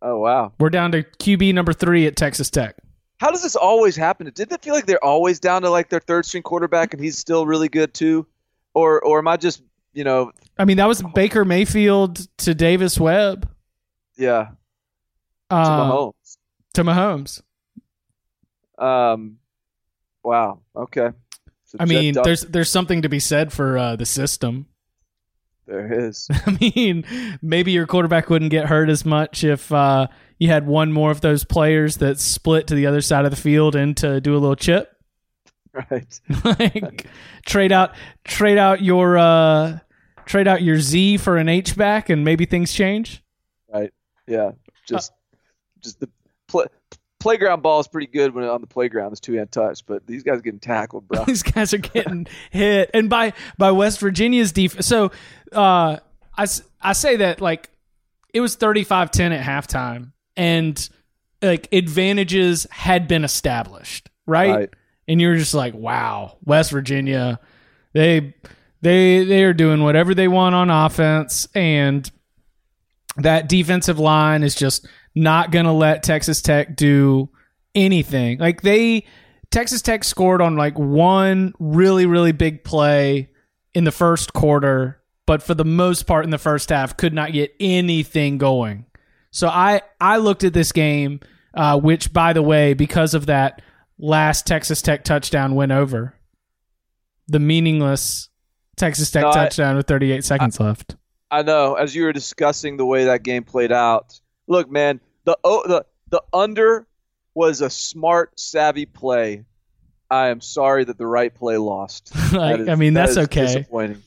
Oh wow. We're down to QB number three at Texas Tech. How does this always happen? Did it feel like they're always down to like their third string quarterback and he's still really good too? Or or am I just you know I mean, that was Baker Mayfield to Davis Webb. yeah to Uh, Mahomes? to Mahomes. Um, wow. Okay. So I mean, there's there's something to be said for uh, the system. there is. I mean, maybe your quarterback wouldn't get hurt as much if uh, you had one more of those players that split to the other side of the field and to do a little chip. right. like trade out trade out your uh, trade out your Z for an H back and maybe things change. Right. Yeah. Just just the play, playground ball is pretty good when on the playground. It's two hand touch, but these guys are getting tackled, bro. These guys are getting hit, and by by West Virginia's defense. So uh, I I say that like it was 35-10 at halftime, and like advantages had been established, right? Right. And you're just like, wow, West Virginia, they they they are doing whatever they want on offense, and that defensive line is just not going to let Texas Tech do anything. Like they Texas Tech scored on like one really really big play in the first quarter, but for the most part in the first half could not get anything going. So I I looked at this game uh, which by the way because of that last Texas Tech touchdown went over. The meaningless Texas Tech No, I- touchdown with 38 seconds left. I know. As you were discussing the way that game played out, look, man, the o- the the under was a smart, savvy play. I am sorry that the right play lost. Like, is- I mean, that that's okay. Disappointing.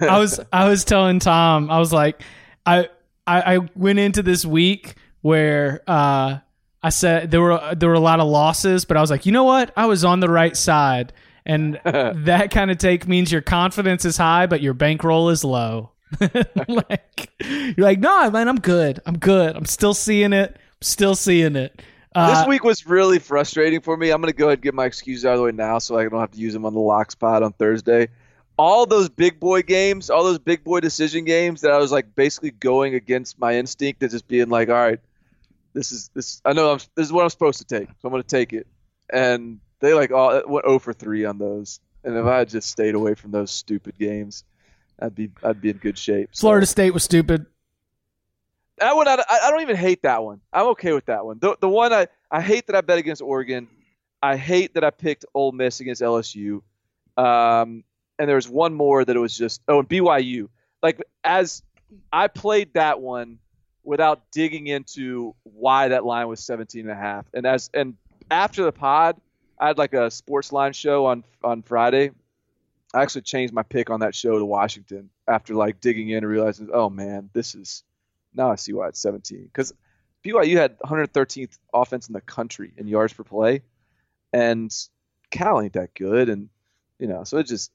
I was I was telling Tom, I was like, I I, I went into this week where uh, I said there were there were a lot of losses, but I was like, you know what? I was on the right side, and that kind of take means your confidence is high, but your bankroll is low. like you're like, no, man, I'm good. I'm good. I'm still seeing it. I'm still seeing it. Uh, this week was really frustrating for me. I'm going to go ahead and get my excuses out of the way now so I don't have to use them on the lock spot on Thursday. All those big boy games, all those big boy decision games that I was like basically going against my instinct and just being like, all right, this is this. I know I'm, this is what I'm supposed to take, so I'm going to take it. And they like all went 0 for 3 on those. And if I had just stayed away from those stupid games, I'd be I'd be in good shape. So- Florida State was stupid. That one, I, I don't even hate that one. I'm okay with that one. The, the one I, I hate that I bet against Oregon. I hate that I picked Ole Miss against LSU. Um, and there was one more that it was just, oh, and BYU. Like, as I played that one without digging into why that line was 17 and a half. And as, and after the pod, I had like a sports line show on, on Friday. I actually changed my pick on that show to Washington after like digging in and realizing, oh man, this is, now I see why it's 17 because BYU had 113th offense in the country in yards per play, and Cal ain't that good, and you know, so it just,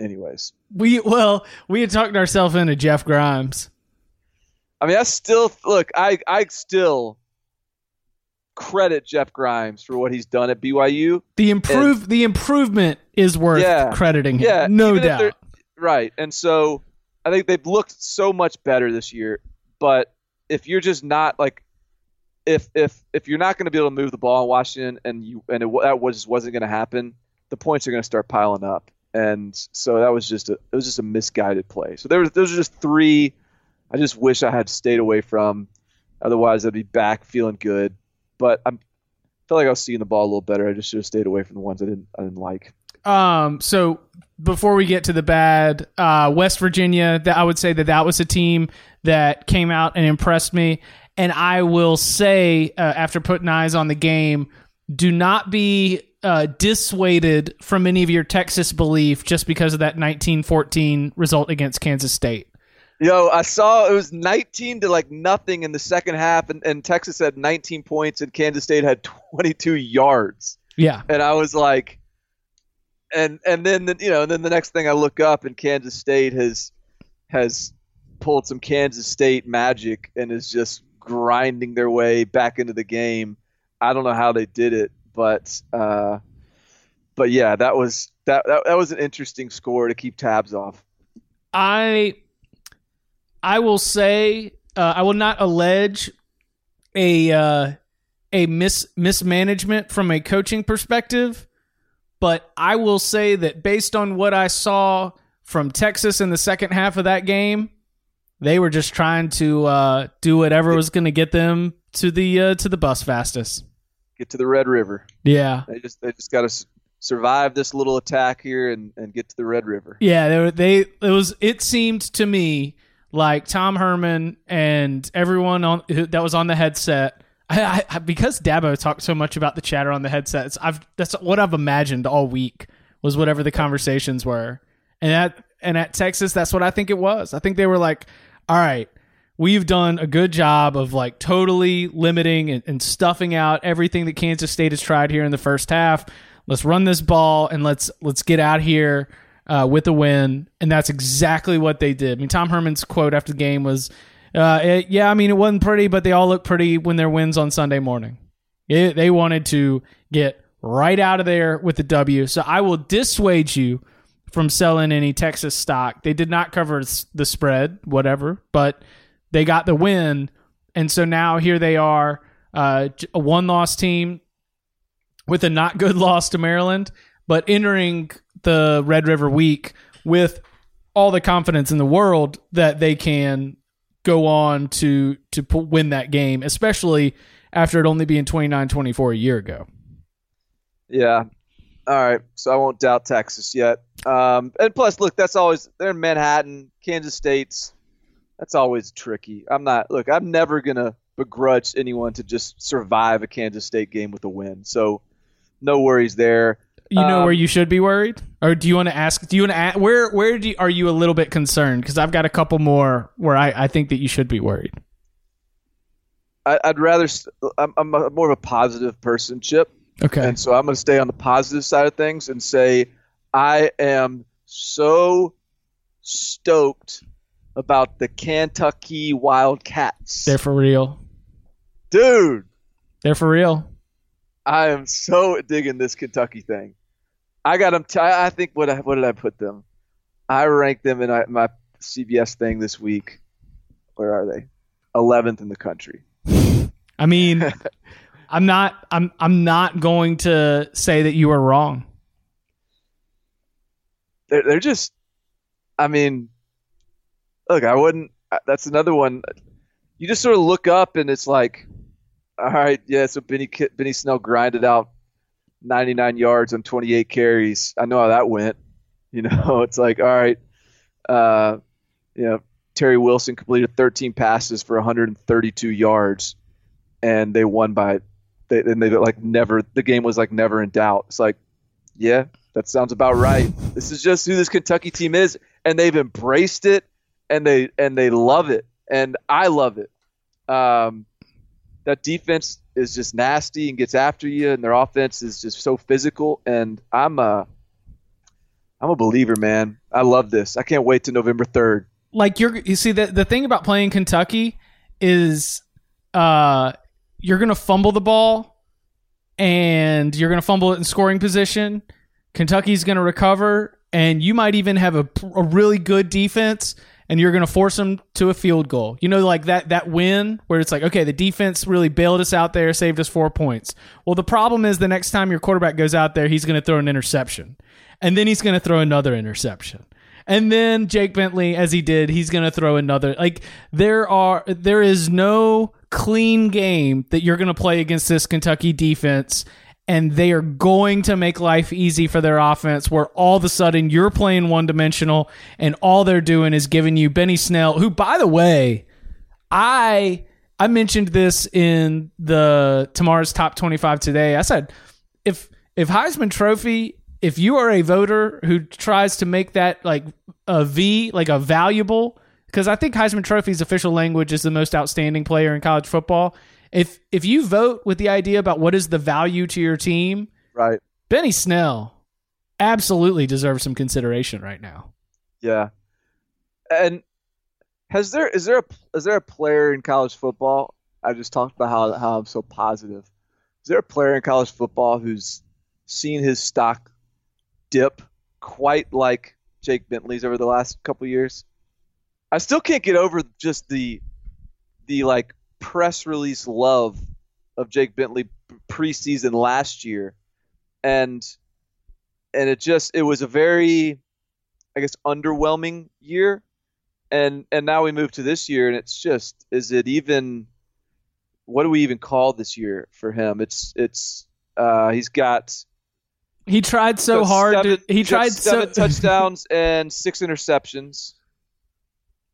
anyways. We well, we had talked ourselves into Jeff Grimes. I mean, I still look. I I still credit Jeff Grimes for what he's done at BYU. The improve the improvement is worth Yeah. crediting him. Yeah, no doubt. Right, and so I think they've looked so much better this year. But if you're just not like, if if if you're not going to be able to move the ball in Washington, and you and it, that was wasn't going to happen, the points are going to start piling up. And so that was just a it was just a misguided play. So there was those are just three. I just wish I had stayed away from. Otherwise, I'd be back feeling good. But I'm felt like I was seeing the ball a little better. I just should have stayed away from the ones I didn't I didn't like. Um, so before we get to the bad, uh, West Virginia, that I would say that that was a team that came out and impressed me. And I will say, uh, after putting eyes on the game, do not be uh, dissuaded from any of your Texas belief just because of that 1914 result against Kansas State. Yo, I saw it was 19 to like nothing in the second half, and, and Texas had 19 points, and Kansas State had 22 yards, Yeah. and I was like, and and then the, you know, and then the next thing I look up, and Kansas State has has pulled some Kansas State magic and is just grinding their way back into the game. I don't know how they did it, but uh, but yeah, that was that, that that was an interesting score to keep tabs off. I I will say uh, I will not allege a uh, a mis mismanagement from a coaching perspective, but I will say that based on what I saw from Texas in the second half of that game, they were just trying to uh, do whatever was going to get them to the uh, to the bus fastest. Get to the Red River. Yeah. They just they just got to survive this little attack here and, and get to the Red River. Yeah, they, were, they it was it seemed to me like Tom Herman and everyone on who, that was on the headset. I, I, because Dabo talked so much about the chatter on the headsets, I've that's what I've imagined all week was whatever the conversations were, and at and at Texas, that's what I think it was. I think they were like, all right. We've done a good job of like totally limiting and, and stuffing out everything that Kansas State has tried here in the first half. Let's run this ball and let's let's get out here uh, with a win, and that's exactly what they did. I mean, Tom Herman's quote after the game was, uh, it- "Yeah, I mean, it wasn't pretty, but they all look pretty when their wins on Sunday morning. It, they wanted to get right out of there with the W. So I will dissuade you from selling any Texas stock. They did not cover the spread, whatever, but they got the win, and so now here they are, uh, a one-loss team with a not good loss to Maryland, but entering the Red River week with all the confidence in the world that they can go on to to win that game, especially after it only being 29-24 a year ago. Yeah. All right. So I won't doubt Texas yet. Um, and plus, look, that's always they're in Manhattan, Kansas State's. That's always tricky. I'm not. Look, I'm never gonna begrudge anyone to just survive a Kansas State game with a win. So no worries there. You know Um, where you should be worried, or do you want to ask? Do you want to ask, where where do you, are you a little bit concerned? Because I've got a couple more where I, I think that you should be worried. I, I'd rather. I'm, I'm a, more of a positive person, Chip. Okay. And so I'm going to stay on the positive side of things and say I am so stoked about the Kentucky Wildcats. They're for real. Dude, They're for real. I am so digging this Kentucky thing. I got them. T- I think what I, what did I put them? I ranked them in uh, my CBS thing this week. Where are they? 11th in the country. I mean, I'm not I'm I'm not going to say that you are wrong. they're they're just. I mean, look, I wouldn't. That's another one. You just sort of look up and it's like, all right, yeah. So Benny Benny Snell grinded out 99 yards on 28 carries. I know how that went. You know, it's like, all right, uh, you know, Terry Wilson completed 13 passes for 132 yards, and they won by, they, and they like never. The game was like never in doubt. It's like, yeah, that sounds about right. This is just who this Kentucky team is, and they've embraced it, and they and they love it, and I love it. Um, that defense is just nasty and gets after you, and their offense is just so physical. And I'm a, I'm a believer, man. I love this. I can't wait to November third like you're you see the the thing about playing Kentucky is uh you're gonna fumble the ball and you're gonna fumble it in scoring position. Kentucky's gonna recover and you might even have a, a really good defense and you're going to force them to a field goal. You know, like that that win where it's like, okay, the defense really bailed us out there, saved us four points. Well, the problem is the next time your quarterback goes out there, he's going to throw an interception, and then he's going to throw another interception, and then Jake Bentley, as he did, he's going to throw another. Like there are, there is no clean game that you're going to play against this Kentucky defense. And they are going to make life easy for their offense, where all of a sudden you're playing one dimensional, and all they're doing is giving you Benny Snell, who, by the way, I I mentioned this in the tomorrow's top 25 today. I said if if Heisman Trophy if you are a voter who tries to make that like a V, like a valuable, because I think Heisman Trophy's official language is the most outstanding player in college football. If if you vote with the idea about what is the value to your team, right? Benny Snell absolutely deserves some consideration right now. Yeah, and has there is there a is there a player in college football? I just talked about how how I'm so positive. Is there a player in college football who's seen his stock dip quite like Jake Bentley's over the last couple years. I still can't get over just the the like press release love of Jake Bentley preseason last year, and and it just it was a very I guess underwhelming year, and and now we move to this year, and it's just is it even what do we even call this year for him? It's it's uh, he's got he tried so hard. Seven, to, he tried seven so touchdowns and six interceptions.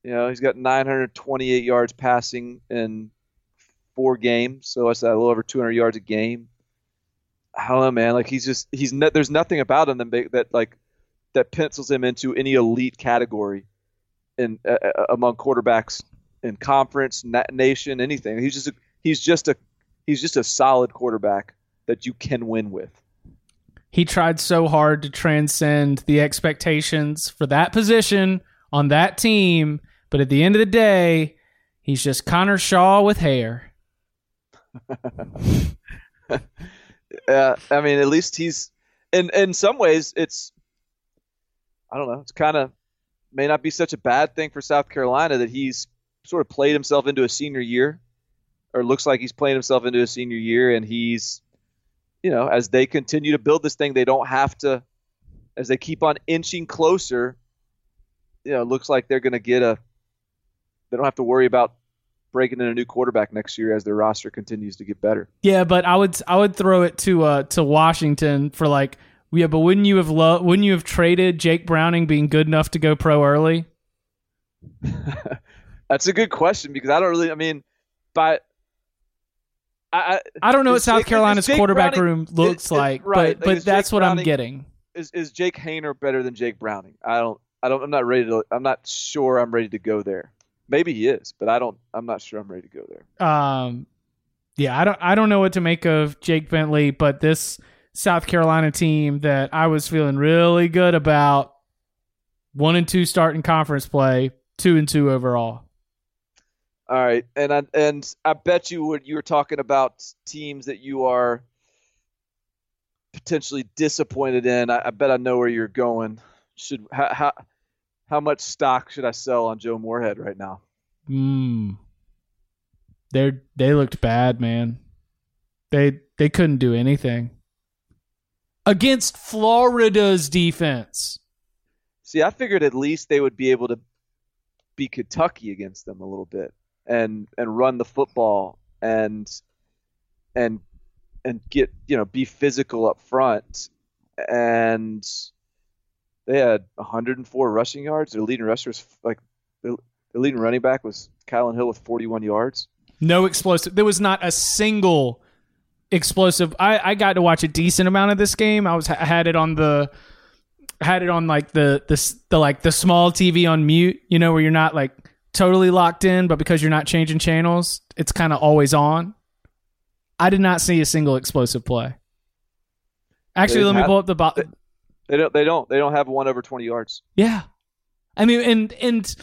You know, he's got 928 yards passing in four games, so that's a little over 200 yards a game. I don't know, man. Like he's just he's there's nothing about him that, that like that pencils him into any elite category in uh, uh, among quarterbacks in conference, na- nation, anything. He's just a, he's just a he's just a solid quarterback that you can win with he tried so hard to transcend the expectations for that position on that team, but at the end of the day, he's just Connor Shaw with hair. uh, I mean, at least he's in in some ways it's I don't know, it's kind of may not be such a bad thing for South Carolina that he's sort of played himself into a senior year or looks like he's playing himself into a senior year and he's you know, as they continue to build this thing, they don't have to, as they keep on inching closer, you know, looks like they're going to get a, they don't have to worry about breaking in a new quarterback next year as their roster continues to get better. Yeah, but I would I would throw it to uh to Washington for like yeah, but wouldn't you have lo- wouldn't you have traded Jake Browning being good enough to go pro early? That's a good question because I don't really I mean by I, I don't know what South Jake, Carolina's quarterback Browning, room looks like, right, but like but that's Jake what Browning, I'm getting. Is is Jake Haener better than Jake Browning? I don't I don't I'm not ready to I'm not sure I'm ready to go there. Maybe he is, but I don't I'm not sure I'm ready to go there. Um yeah, I don't I don't know what to make of Jake Bentley, but this South Carolina team that I was feeling really good about one and two starting conference play, two and two overall. All right, and I, and I bet you would you were talking about teams that you are potentially disappointed in. I, I bet I know where you're going. Should how, how how much stock should I sell on Joe Moorhead right now? Hmm. They they looked bad, man. They they couldn't do anything against Florida's defense. See, I figured at least they would be able to be Kentucky against them a little bit and and run the football and and and get you know be physical up front and they had 104 rushing yards. Their leading rusher was like the, the leading running back was Kylin Hill with 41 yards. No explosive. There was not a single explosive. I, I got to watch a decent amount of this game. I was I had it on the had it on like the the the like the small TV on mute. You know where you're not like totally locked in, but because you're not changing channels, it's kind of always on. I did not see a single explosive play. Actually, let me pull up the bo- they, don't. They don't. They don't have one over 20 yards. Yeah, I mean, and and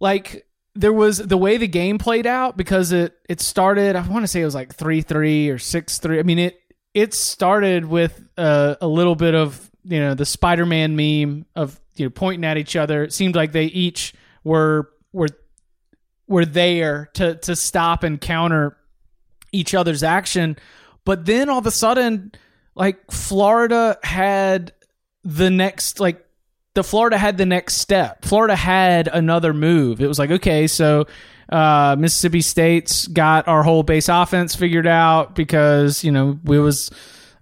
like there was the way the game played out because it it started. I want to say it was like three three or six three. I mean it it started with a, a little bit of you know the Spider Man meme of you know pointing at each other. It seemed like they each were were were there to to stop and counter each other's action. But then all of a sudden, like Florida had the next like the Florida had the next step. Florida had another move. It was like, okay, so uh, Mississippi State's got our whole base offense figured out because you know we was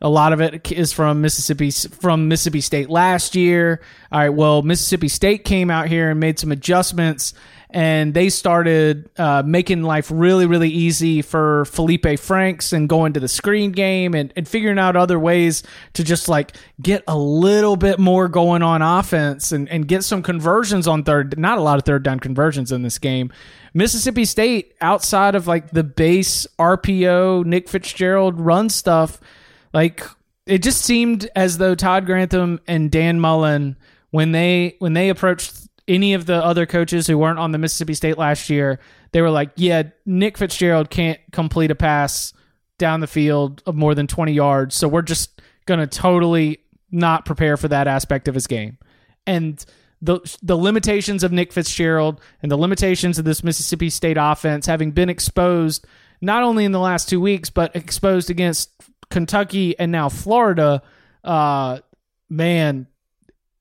a lot of it is from Mississippi from Mississippi State last year. All right, well Mississippi State came out here and made some adjustments and they started uh, making life really, really easy for Felipe Franks and going to the screen game and, and figuring out other ways to just like get a little bit more going on offense and, and get some conversions on third. Not a lot of third down conversions in this game. Mississippi State, outside of like the base RPO, Nick Fitzgerald run stuff, like it just seemed as though Todd Grantham and Dan Mullen, when they when they approached any of the other coaches who weren't on the Mississippi State last year, they were like, yeah, Nick Fitzgerald can't complete a pass down the field of more than 20 yards. So we're just going to totally not prepare for that aspect of his game. And the the limitations of Nick Fitzgerald and the limitations of this Mississippi State offense having been exposed not only in the last two weeks, but exposed against Kentucky and now Florida, uh, man,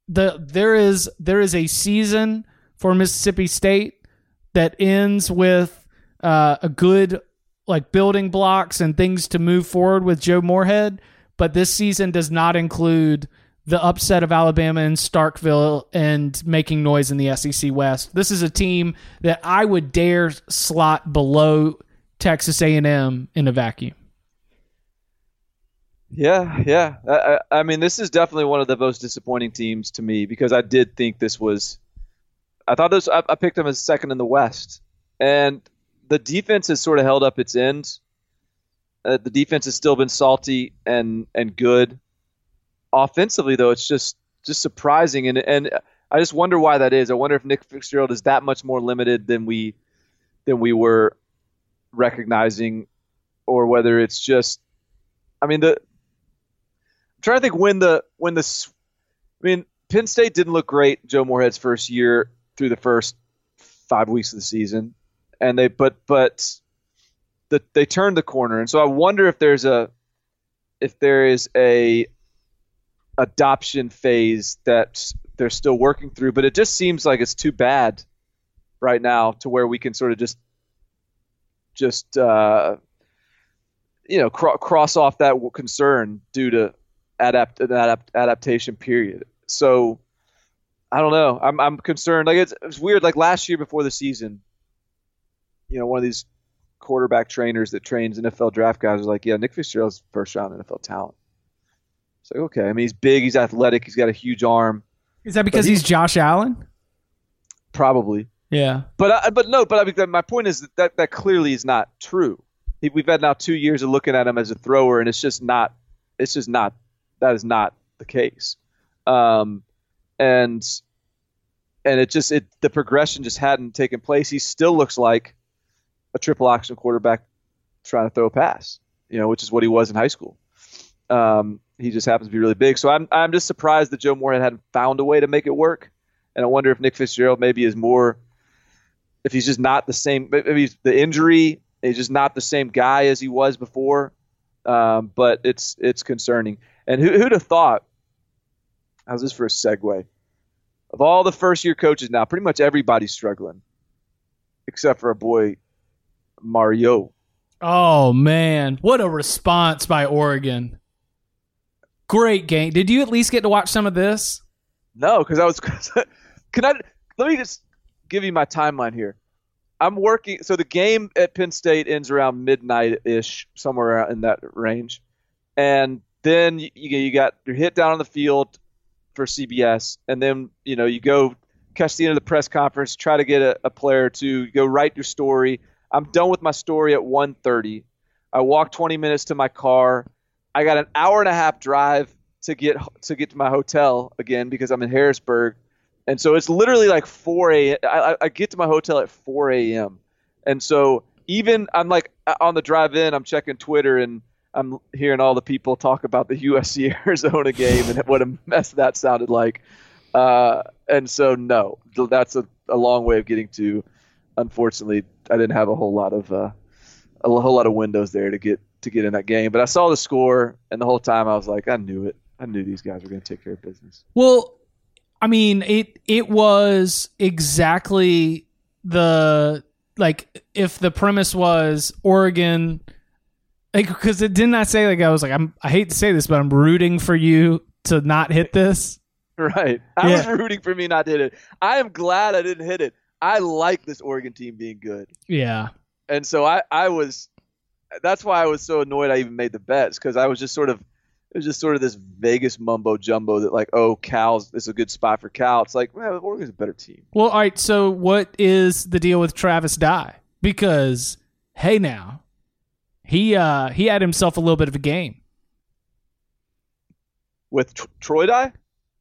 the there is there is a season for Mississippi State that ends with uh, a good like building blocks and things to move forward with Joe Moorhead, but this season does not include the upset of Alabama and Starkville and making noise in the SEC West. This is a team that I would dare slot below Texas A&M in a vacuum. Yeah, yeah. I, I, mean, this is definitely one of the most disappointing teams to me because I did think this was. I thought this. I, I picked them as second in the West, and the defense has sort of held up its end. Uh, the defense has still been salty and and good. Offensively, though, it's just just surprising, and and I just wonder why that is. I wonder if Nick Fitzgerald is that much more limited than we than we were recognizing, or whether it's just. I mean the trying to think when the when the I mean Penn State didn't look great Joe Moorhead's first year through the first five weeks of the season, and they but but the, they turned the corner, and so I wonder if there's a if there is a adoption phase that they're still working through, but it just seems like it's too bad right now to where we can sort of just just uh, you know cr- cross off that concern due to adapt an adapt, adaptation period. So I don't know. I'm I'm concerned. Like it's it's weird. Like last year before the season, you know, one of these quarterback trainers that trains NFL draft guys was like, "Yeah, Nick Fitzgerald's first round NFL talent." It's like, okay. I mean, he's big, he's athletic, he's got a huge arm. Is that because he's, he's, Josh Allen? Probably. Yeah. But I, but no. But I mean, my point is that that, that clearly is not true. We've had now two years of looking at him as a thrower, and it's just not. It's just not that is not the case. Um, and and it just it the progression just hadn't taken place. He still looks like a triple option quarterback trying to throw a pass, you know, which is what he was in high school. Um, he just happens to be really big. So I'm I'm just surprised that Joe Moorhead hadn't found a way to make it work. And I wonder if Nick Fitzgerald maybe is more if he's just not the same maybe the injury, he's just not the same guy as he was before. Um, but it's it's concerning. And who, who'd have thought? How's this for a segue? of all the first year coaches now, pretty much everybody's struggling, except for a boy Mario. Oh man, what a response by Oregon! Great game. Did you at least get to watch some of this? No, because I was. can I? Let me just give you my timeline here. I'm working. So the game at Penn State ends around midnight ish, somewhere in that range, and then you, you got your hit down on the field for CBS, and then you know you go catch the end of the press conference, try to get a, a player to go write your story. I'm done with my story at 1:30. I walk 20 minutes to my car. I got an hour and a half drive to get to get to my hotel again because I'm in Harrisburg, and so it's literally like 4 a.m. I, I get to my hotel at 4 a.m. And so even I'm like uh, on the drive in, I'm checking Twitter and I'm hearing all the people talk about the USC Arizona game and what a mess that sounded like. Uh, and so no, that's a, a long way of getting to. Unfortunately, I didn't have a whole lot of uh, a whole lot of windows there to get to get in that game. But I saw the score, and the whole time I was like, I knew it. I knew these guys were going to take care of business. Well, I mean, it it was exactly the like if the premise was Oregon like because it didn't I say like I was like I'm I hate to say this but I'm rooting for you to not hit this. Right. I Yeah. was rooting for me not to hit it. I am glad I didn't hit it. I like this Oregon team being good. Yeah. And so I, I was that's why I was so annoyed I even made the bets because I was just sort of it was just sort of this Vegas mumbo jumbo that like, oh, Cal's this is a good spot for Cal. It's like, well, Oregon's a better team. Well, all right. So, what is the deal with Travis Dye? Because hey, now he uh he had himself a little bit of a game. With Tr- Troy Dye?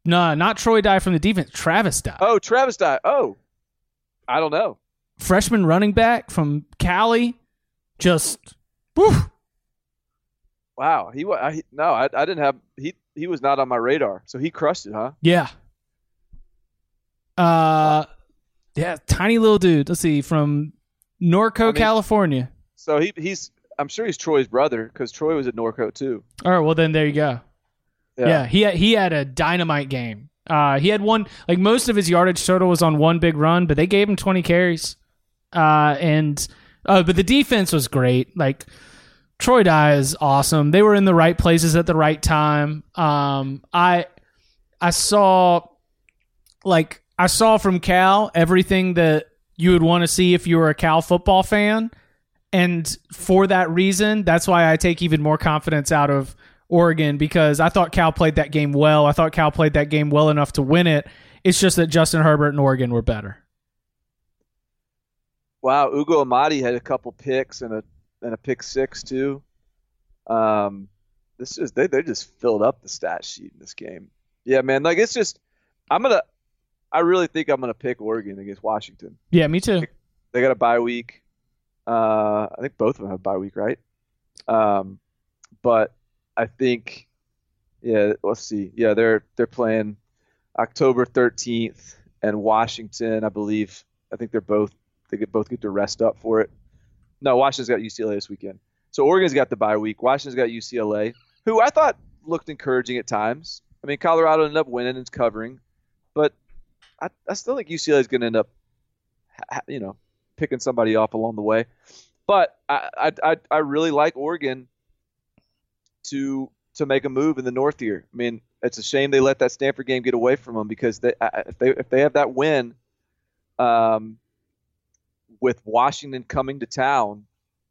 No, not Troy Dye from the defense. Travis Dye, Oh, Travis Dye. Oh. I don't know. freshman running back from Cali. Just whew, Wow. He I, no, I, I didn't have he he was not on my radar. So he crushed it, huh? yeah. Uh, yeah, tiny little dude. Let's see, from Norco, I mean- California. So he he's I'm sure he's Troy's brother because Troy was at Norco too. All right, well then there you go. Yeah, he had, he had a dynamite game. Uh, he had one like most of his yardage total was on one big run, but they gave him 20 carries. Uh, and uh, but the defense was great. Like Troy Dye is awesome. They were in the right places at the right time. Um, I I saw like I saw from Cal everything that you would want to see if you were a Cal football fan. And for that reason, that's why I take even more confidence out of Oregon because I thought Cal played that game well. I thought Cal played that game well enough to win it. It's just that Justin Herbert and Oregon were better. Wow, Ugo Amadi had a couple picks and a and a pick six too. Um, this is they they just filled up the stat sheet in this game. Yeah, man, like it's just I'm gonna I really think I'm gonna pick Oregon against Washington. Yeah, me too. They got a bye week. Uh, I think both of them have bye week, right? Um, but I think yeah, let's see. Yeah, they're they're playing October 13th and Washington, I believe. I think they're both they get both get to rest up for it. No, Washington's got UCLA this weekend. So Oregon's got the bye week. Washington's got UCLA, who I thought looked encouraging at times. I mean, Colorado ended up winning and covering, but I, I still think UCLA is going to end up, you know, picking somebody off along the way. But I, I, I, I really like Oregon to to make a move in the North here. I mean, it's a shame they let that Stanford game get away from them because they, if they if they have that win, um, with Washington coming to town,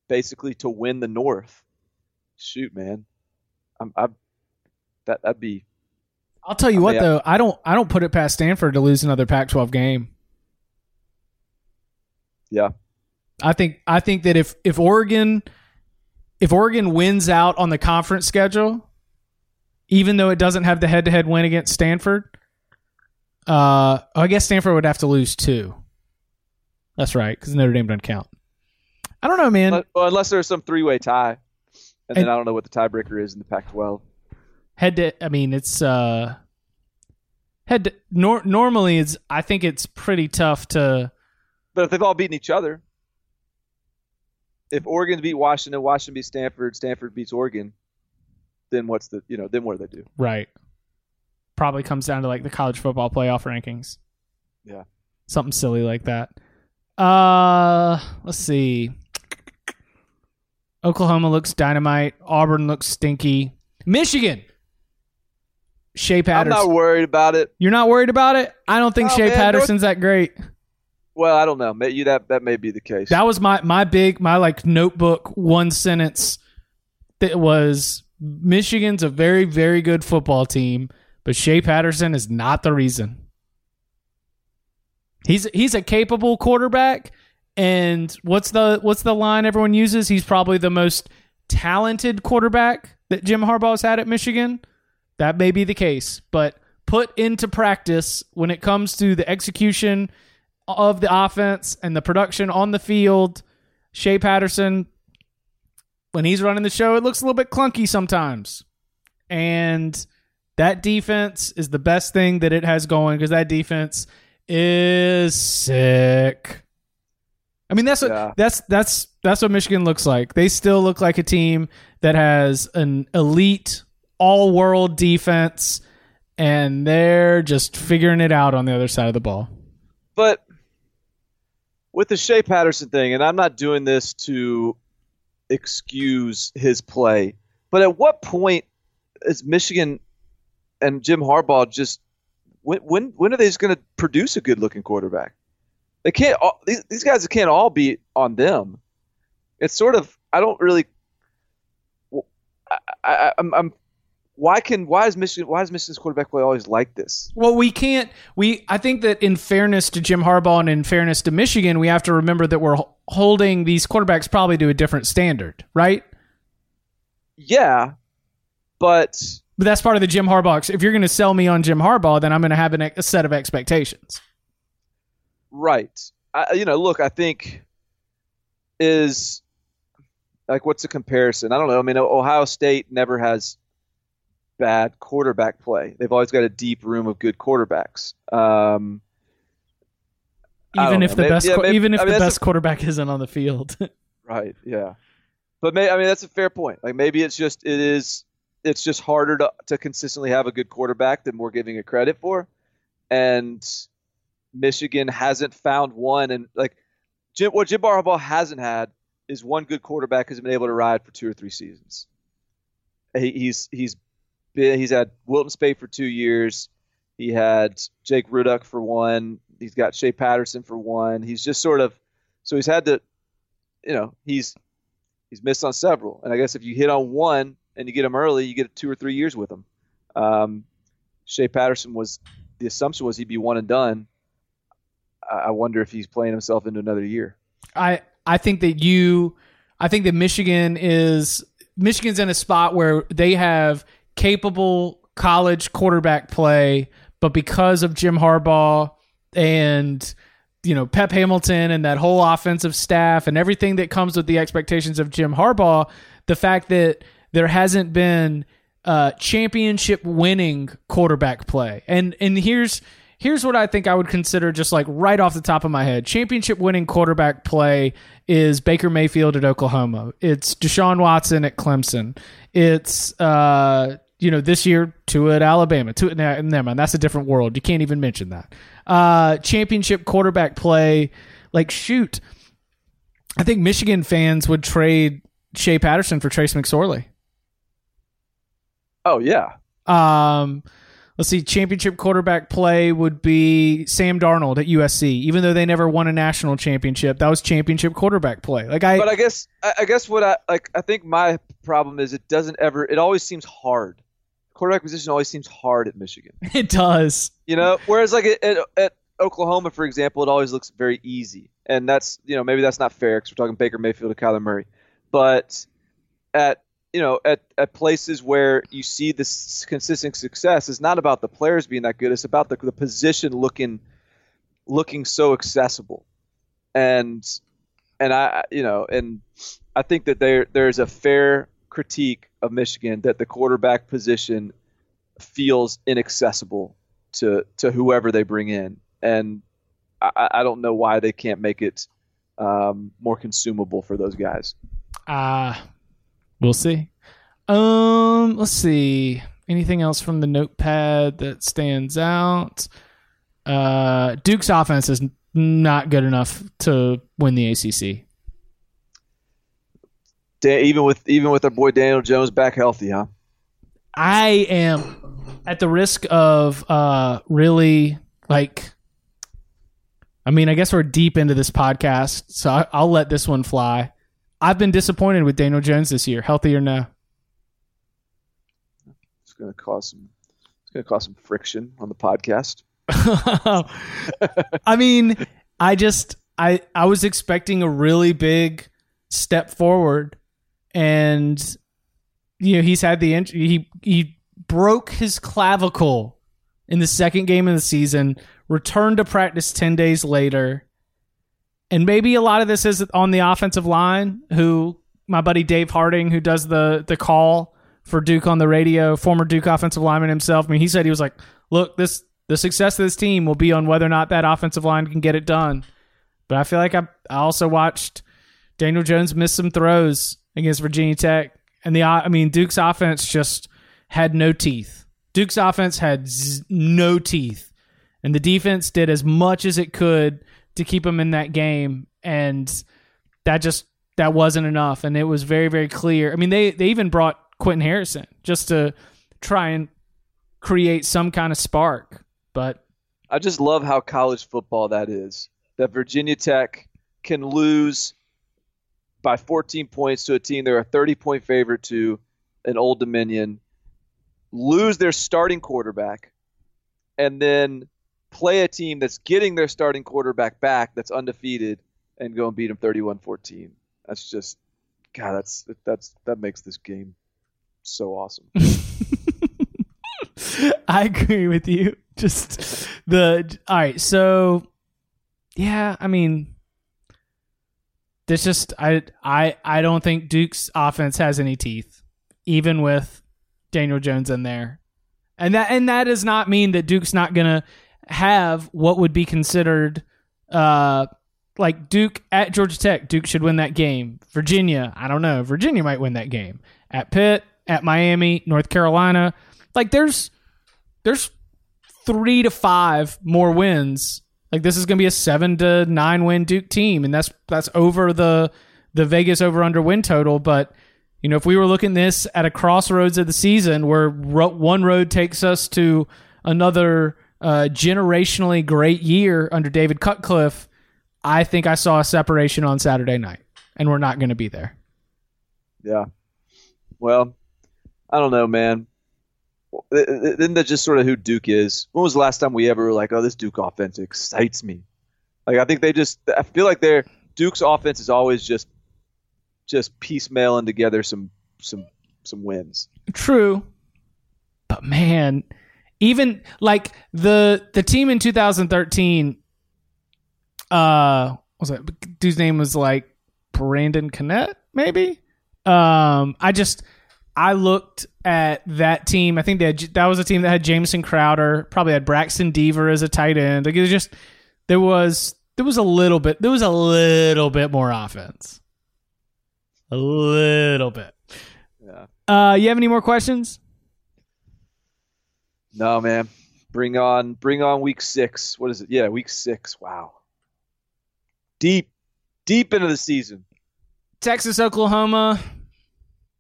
basically to win the North. Shoot, man, I'm, I'm that that'd be I'll tell you I what mean, I- though, I don't I don't put it past Stanford to lose another Pac-12 game. Yeah. I think I think that if if Oregon if Oregon wins out on the conference schedule, even though it doesn't have the head-to-head win against Stanford, uh, I guess Stanford would have to lose two. That's right, because Notre Dame doesn't count. I don't know, man. Unless, well, unless there's some three way tie, and then I don't know what the tiebreaker is in the Pac-12. head to, I mean, it's uh, head to, nor, normally it's. I think it's pretty tough to. But if they've all beaten each other, if Oregon beat Washington, Washington beats Stanford, Stanford beats Oregon, then what's the you know then what do they do? Right. Probably comes down to like the college football playoff rankings. Yeah. Something silly like that. Uh, let's see. Oklahoma looks dynamite. Auburn looks stinky. Michigan. Shea Patterson. I'm not worried about it. You're not worried about it? I don't think Oh, Shea man, Patterson's that great. Well, I don't know. You, that that may be the case. That was my my big my like notebook one sentence that was Michigan's a very very good football team, but Shea Patterson is not the reason. He's he's a capable quarterback and what's the what's the line everyone uses? He's probably the most talented quarterback that Jim Harbaugh's had at Michigan. That may be the case, but put into practice when it comes to the execution of the offense and the production on the field, Shea Patterson, when he's running the show, it looks a little bit clunky sometimes. And that defense is the best thing that it has going because that defense is sick. I mean that's what Yeah. that's that's that's what Michigan looks like. They still look like a team that has an elite all world defense and they're just figuring it out on the other side of the ball. but with the Shea Patterson thing, and I'm not doing this to excuse his play, but at what point is Michigan and Jim Harbaugh just when when when are they just going to produce a good looking quarterback? They can't. All, these these guys can't all be on them. It's sort of I don't really. I, I, I'm, I'm why can why is Michigan why is Michigan's quarterback play always like this? Well, we can't. We I think that in fairness to Jim Harbaugh and in fairness to Michigan, we have to remember that we're holding these quarterbacks probably to a different standard, right? Yeah, but But that's part of the Jim Harbaugh. If you're going to sell me on Jim Harbaugh, then I'm going to have an, a set of expectations. right. I, you know, look, I think is like what's the comparison? I don't know. I mean, Ohio State never has bad quarterback play. They've always got a deep room of good quarterbacks. Um, Even if know. the Maybe- best, yeah, maybe- even if I mean, the best quarterback isn't on the field. Right. Yeah. But may, I mean that's a fair point. Like maybe it's just it is it's just harder to to consistently have a good quarterback than we're giving it credit for, and Michigan hasn't found one. And like Jim, what Jim Harbaugh hasn't had is one good quarterback who's been able to ride for two or three seasons. He, he's he's been he's had Wilton Speight for two years. He had Jake Rudock for one. He's got Shea Patterson for one. He's just sort of so he's had to you know he's he's missed on several, and I guess if you hit on one and you get him early, you get two or three years with him. Um, Shea Patterson was the assumption was he'd be one and done. I, I wonder if he's playing himself into another year. I I think that you I think that Michigan is Michigan's in a spot where they have capable college quarterback play, but because of Jim Harbaugh and you know Pep Hamilton and that whole offensive staff and everything that comes with the expectations of Jim Harbaugh, the fact that there hasn't been uh, championship winning quarterback play. And and here's here's what I think I would consider just like right off the top of my head. Championship winning quarterback play is Baker Mayfield at Oklahoma. It's Deshaun Watson at Clemson. It's uh you know, this year Tua at Alabama. Nah, never mind, that's a different world. You can't even mention that. Uh, championship quarterback play, like shoot, I think Michigan fans would trade Shea Patterson for Trace McSorley. Oh yeah, Um, let's see, championship quarterback play would be Sam Darnold at USC. Even though they never won a national championship, that was championship quarterback play. Like I, but I guess I guess what I like I think my problem is it doesn't ever it always seems hard. Quarterback position always seems hard at Michigan. it does. You know, whereas like at, at, at Oklahoma, for example, it always looks very easy, and that's you know maybe that's not fair because we're talking Baker Mayfield and Kyler Murray, but at you know at, at places where you see this consistent success, it's not about the players being that good; it's about the, the position looking looking so accessible, and and I you know and I think that there there's a fair critique of Michigan that the quarterback position feels inaccessible to to whoever they bring in, and I, I don't know why they can't make it um, more consumable for those guys. Uh we'll see. Um, let's see. Anything else from the notepad that stands out? uh, Duke's offense is not good enough to win the ACC. Even with even with our boy Daniel Jones back healthy, huh? I am at the risk of uh, really like. I mean, I guess we're deep into this podcast, so I, I'll let this one fly. I've been disappointed with Daniel Jones this year, healthy or no. It's going to cause some. It's going to cause some friction on the podcast. I mean, I just I I was expecting a really big step forward, and you know he's had the int- he he broke his clavicle in the second game of the season, returned to practice ten days later, and maybe a lot of this is on the offensive line. Who my buddy Dave Harding, who does the the call for Duke on the radio, former Duke offensive lineman himself. I mean, he said he was like, "Look, this the success of this team will be on whether or not that offensive line can get it done." But I feel like I, I also watched Daniel Jones miss some throws against Virginia Tech, and the I mean Duke's offense just had no teeth. Duke's offense had z- no teeth, and the defense did as much as it could to keep them in that game, and that just that wasn't enough. And it was very very clear. I mean they they even brought Quentin Harrison just to try and create some kind of spark, but I just love how college football that is. That Virginia Tech can lose by 14 points to a team they're a 30 point favorite to, an Old Dominion, lose their starting quarterback, and then play a team that's getting their starting quarterback back that's undefeated and go and beat them 31 14. That's just, God, that's, that's, that makes this game so awesome. I agree with you. Just the all right. So yeah, I mean, there's just I I I don't think Duke's offense has any teeth, even with Daniel Jones in there, and that and that does not mean that Duke's not gonna have what would be considered uh like Duke at Georgia Tech. Duke should win that game. Virginia, I don't know. Virginia might win that game. At Pitt, at Miami, North Carolina, like there's there's three to five more wins. Like this is going to be a seven to nine win Duke team, and that's that's over the the Vegas over under win total. But you know, if we were looking this at a crossroads of the season, where ro- one road takes us to another uh, generationally great year under David Cutcliffe, I think I saw a separation on Saturday night, and we're not going to be there. Yeah. Well, I don't know, man. Isn't that just sort of who Duke is? When was the last time we ever were like, "Oh, this Duke offense excites me"? Like, I think they just. I feel like their Duke's offense is always just, just piecemealing together some some some wins. True, but man, even like the the team in 2013, uh, was that dude's name was like Brandon Connette, maybe. Um, I just I looked at that team. I think they had, that was a team that had Jamison Crowder, probably had Braxton Deaver as a tight end. Like it was just there was there was a little bit there was a little bit more offense, a little bit. Yeah. Uh, you have any more questions? No, man. Bring on bring on week six. What is it? Yeah, week six. Wow. Deep, deep into the season. Texas, Oklahoma,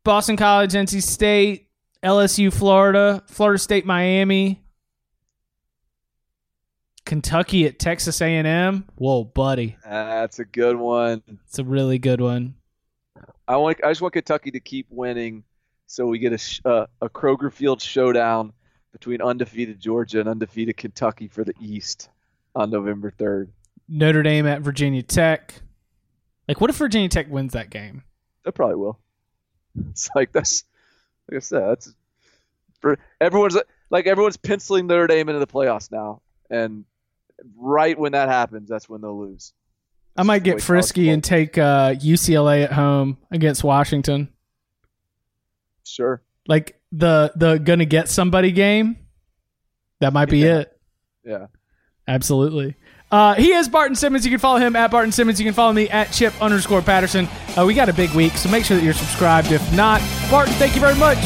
Boston College, NC State, LSU, Florida, Florida State, Miami, Kentucky at Texas A&M. Whoa, buddy, That's a good one. it's a really good one. I want. I just want Kentucky to keep winning, so we get a uh, a Kroger Field showdown between undefeated Georgia and undefeated Kentucky for the East on November third. Notre Dame at Virginia Tech. Like, what if Virginia Tech wins that game? They probably will. It's like that's like I said. That's for everyone's like everyone's penciling Notre Dame into the playoffs now, and right when that happens, that's when they'll lose. I might get frisky and take uh, UCLA at home against Washington. Sure. Like the the gonna get somebody game. That might be Yeah. it. Yeah. Absolutely. Uh, he is Barton Simmons. You can follow him at Barton Simmons. You can follow me at Chip underscore Patterson. Uh, we got a big week, so make sure that you're subscribed. If not, Barton, thank you very much.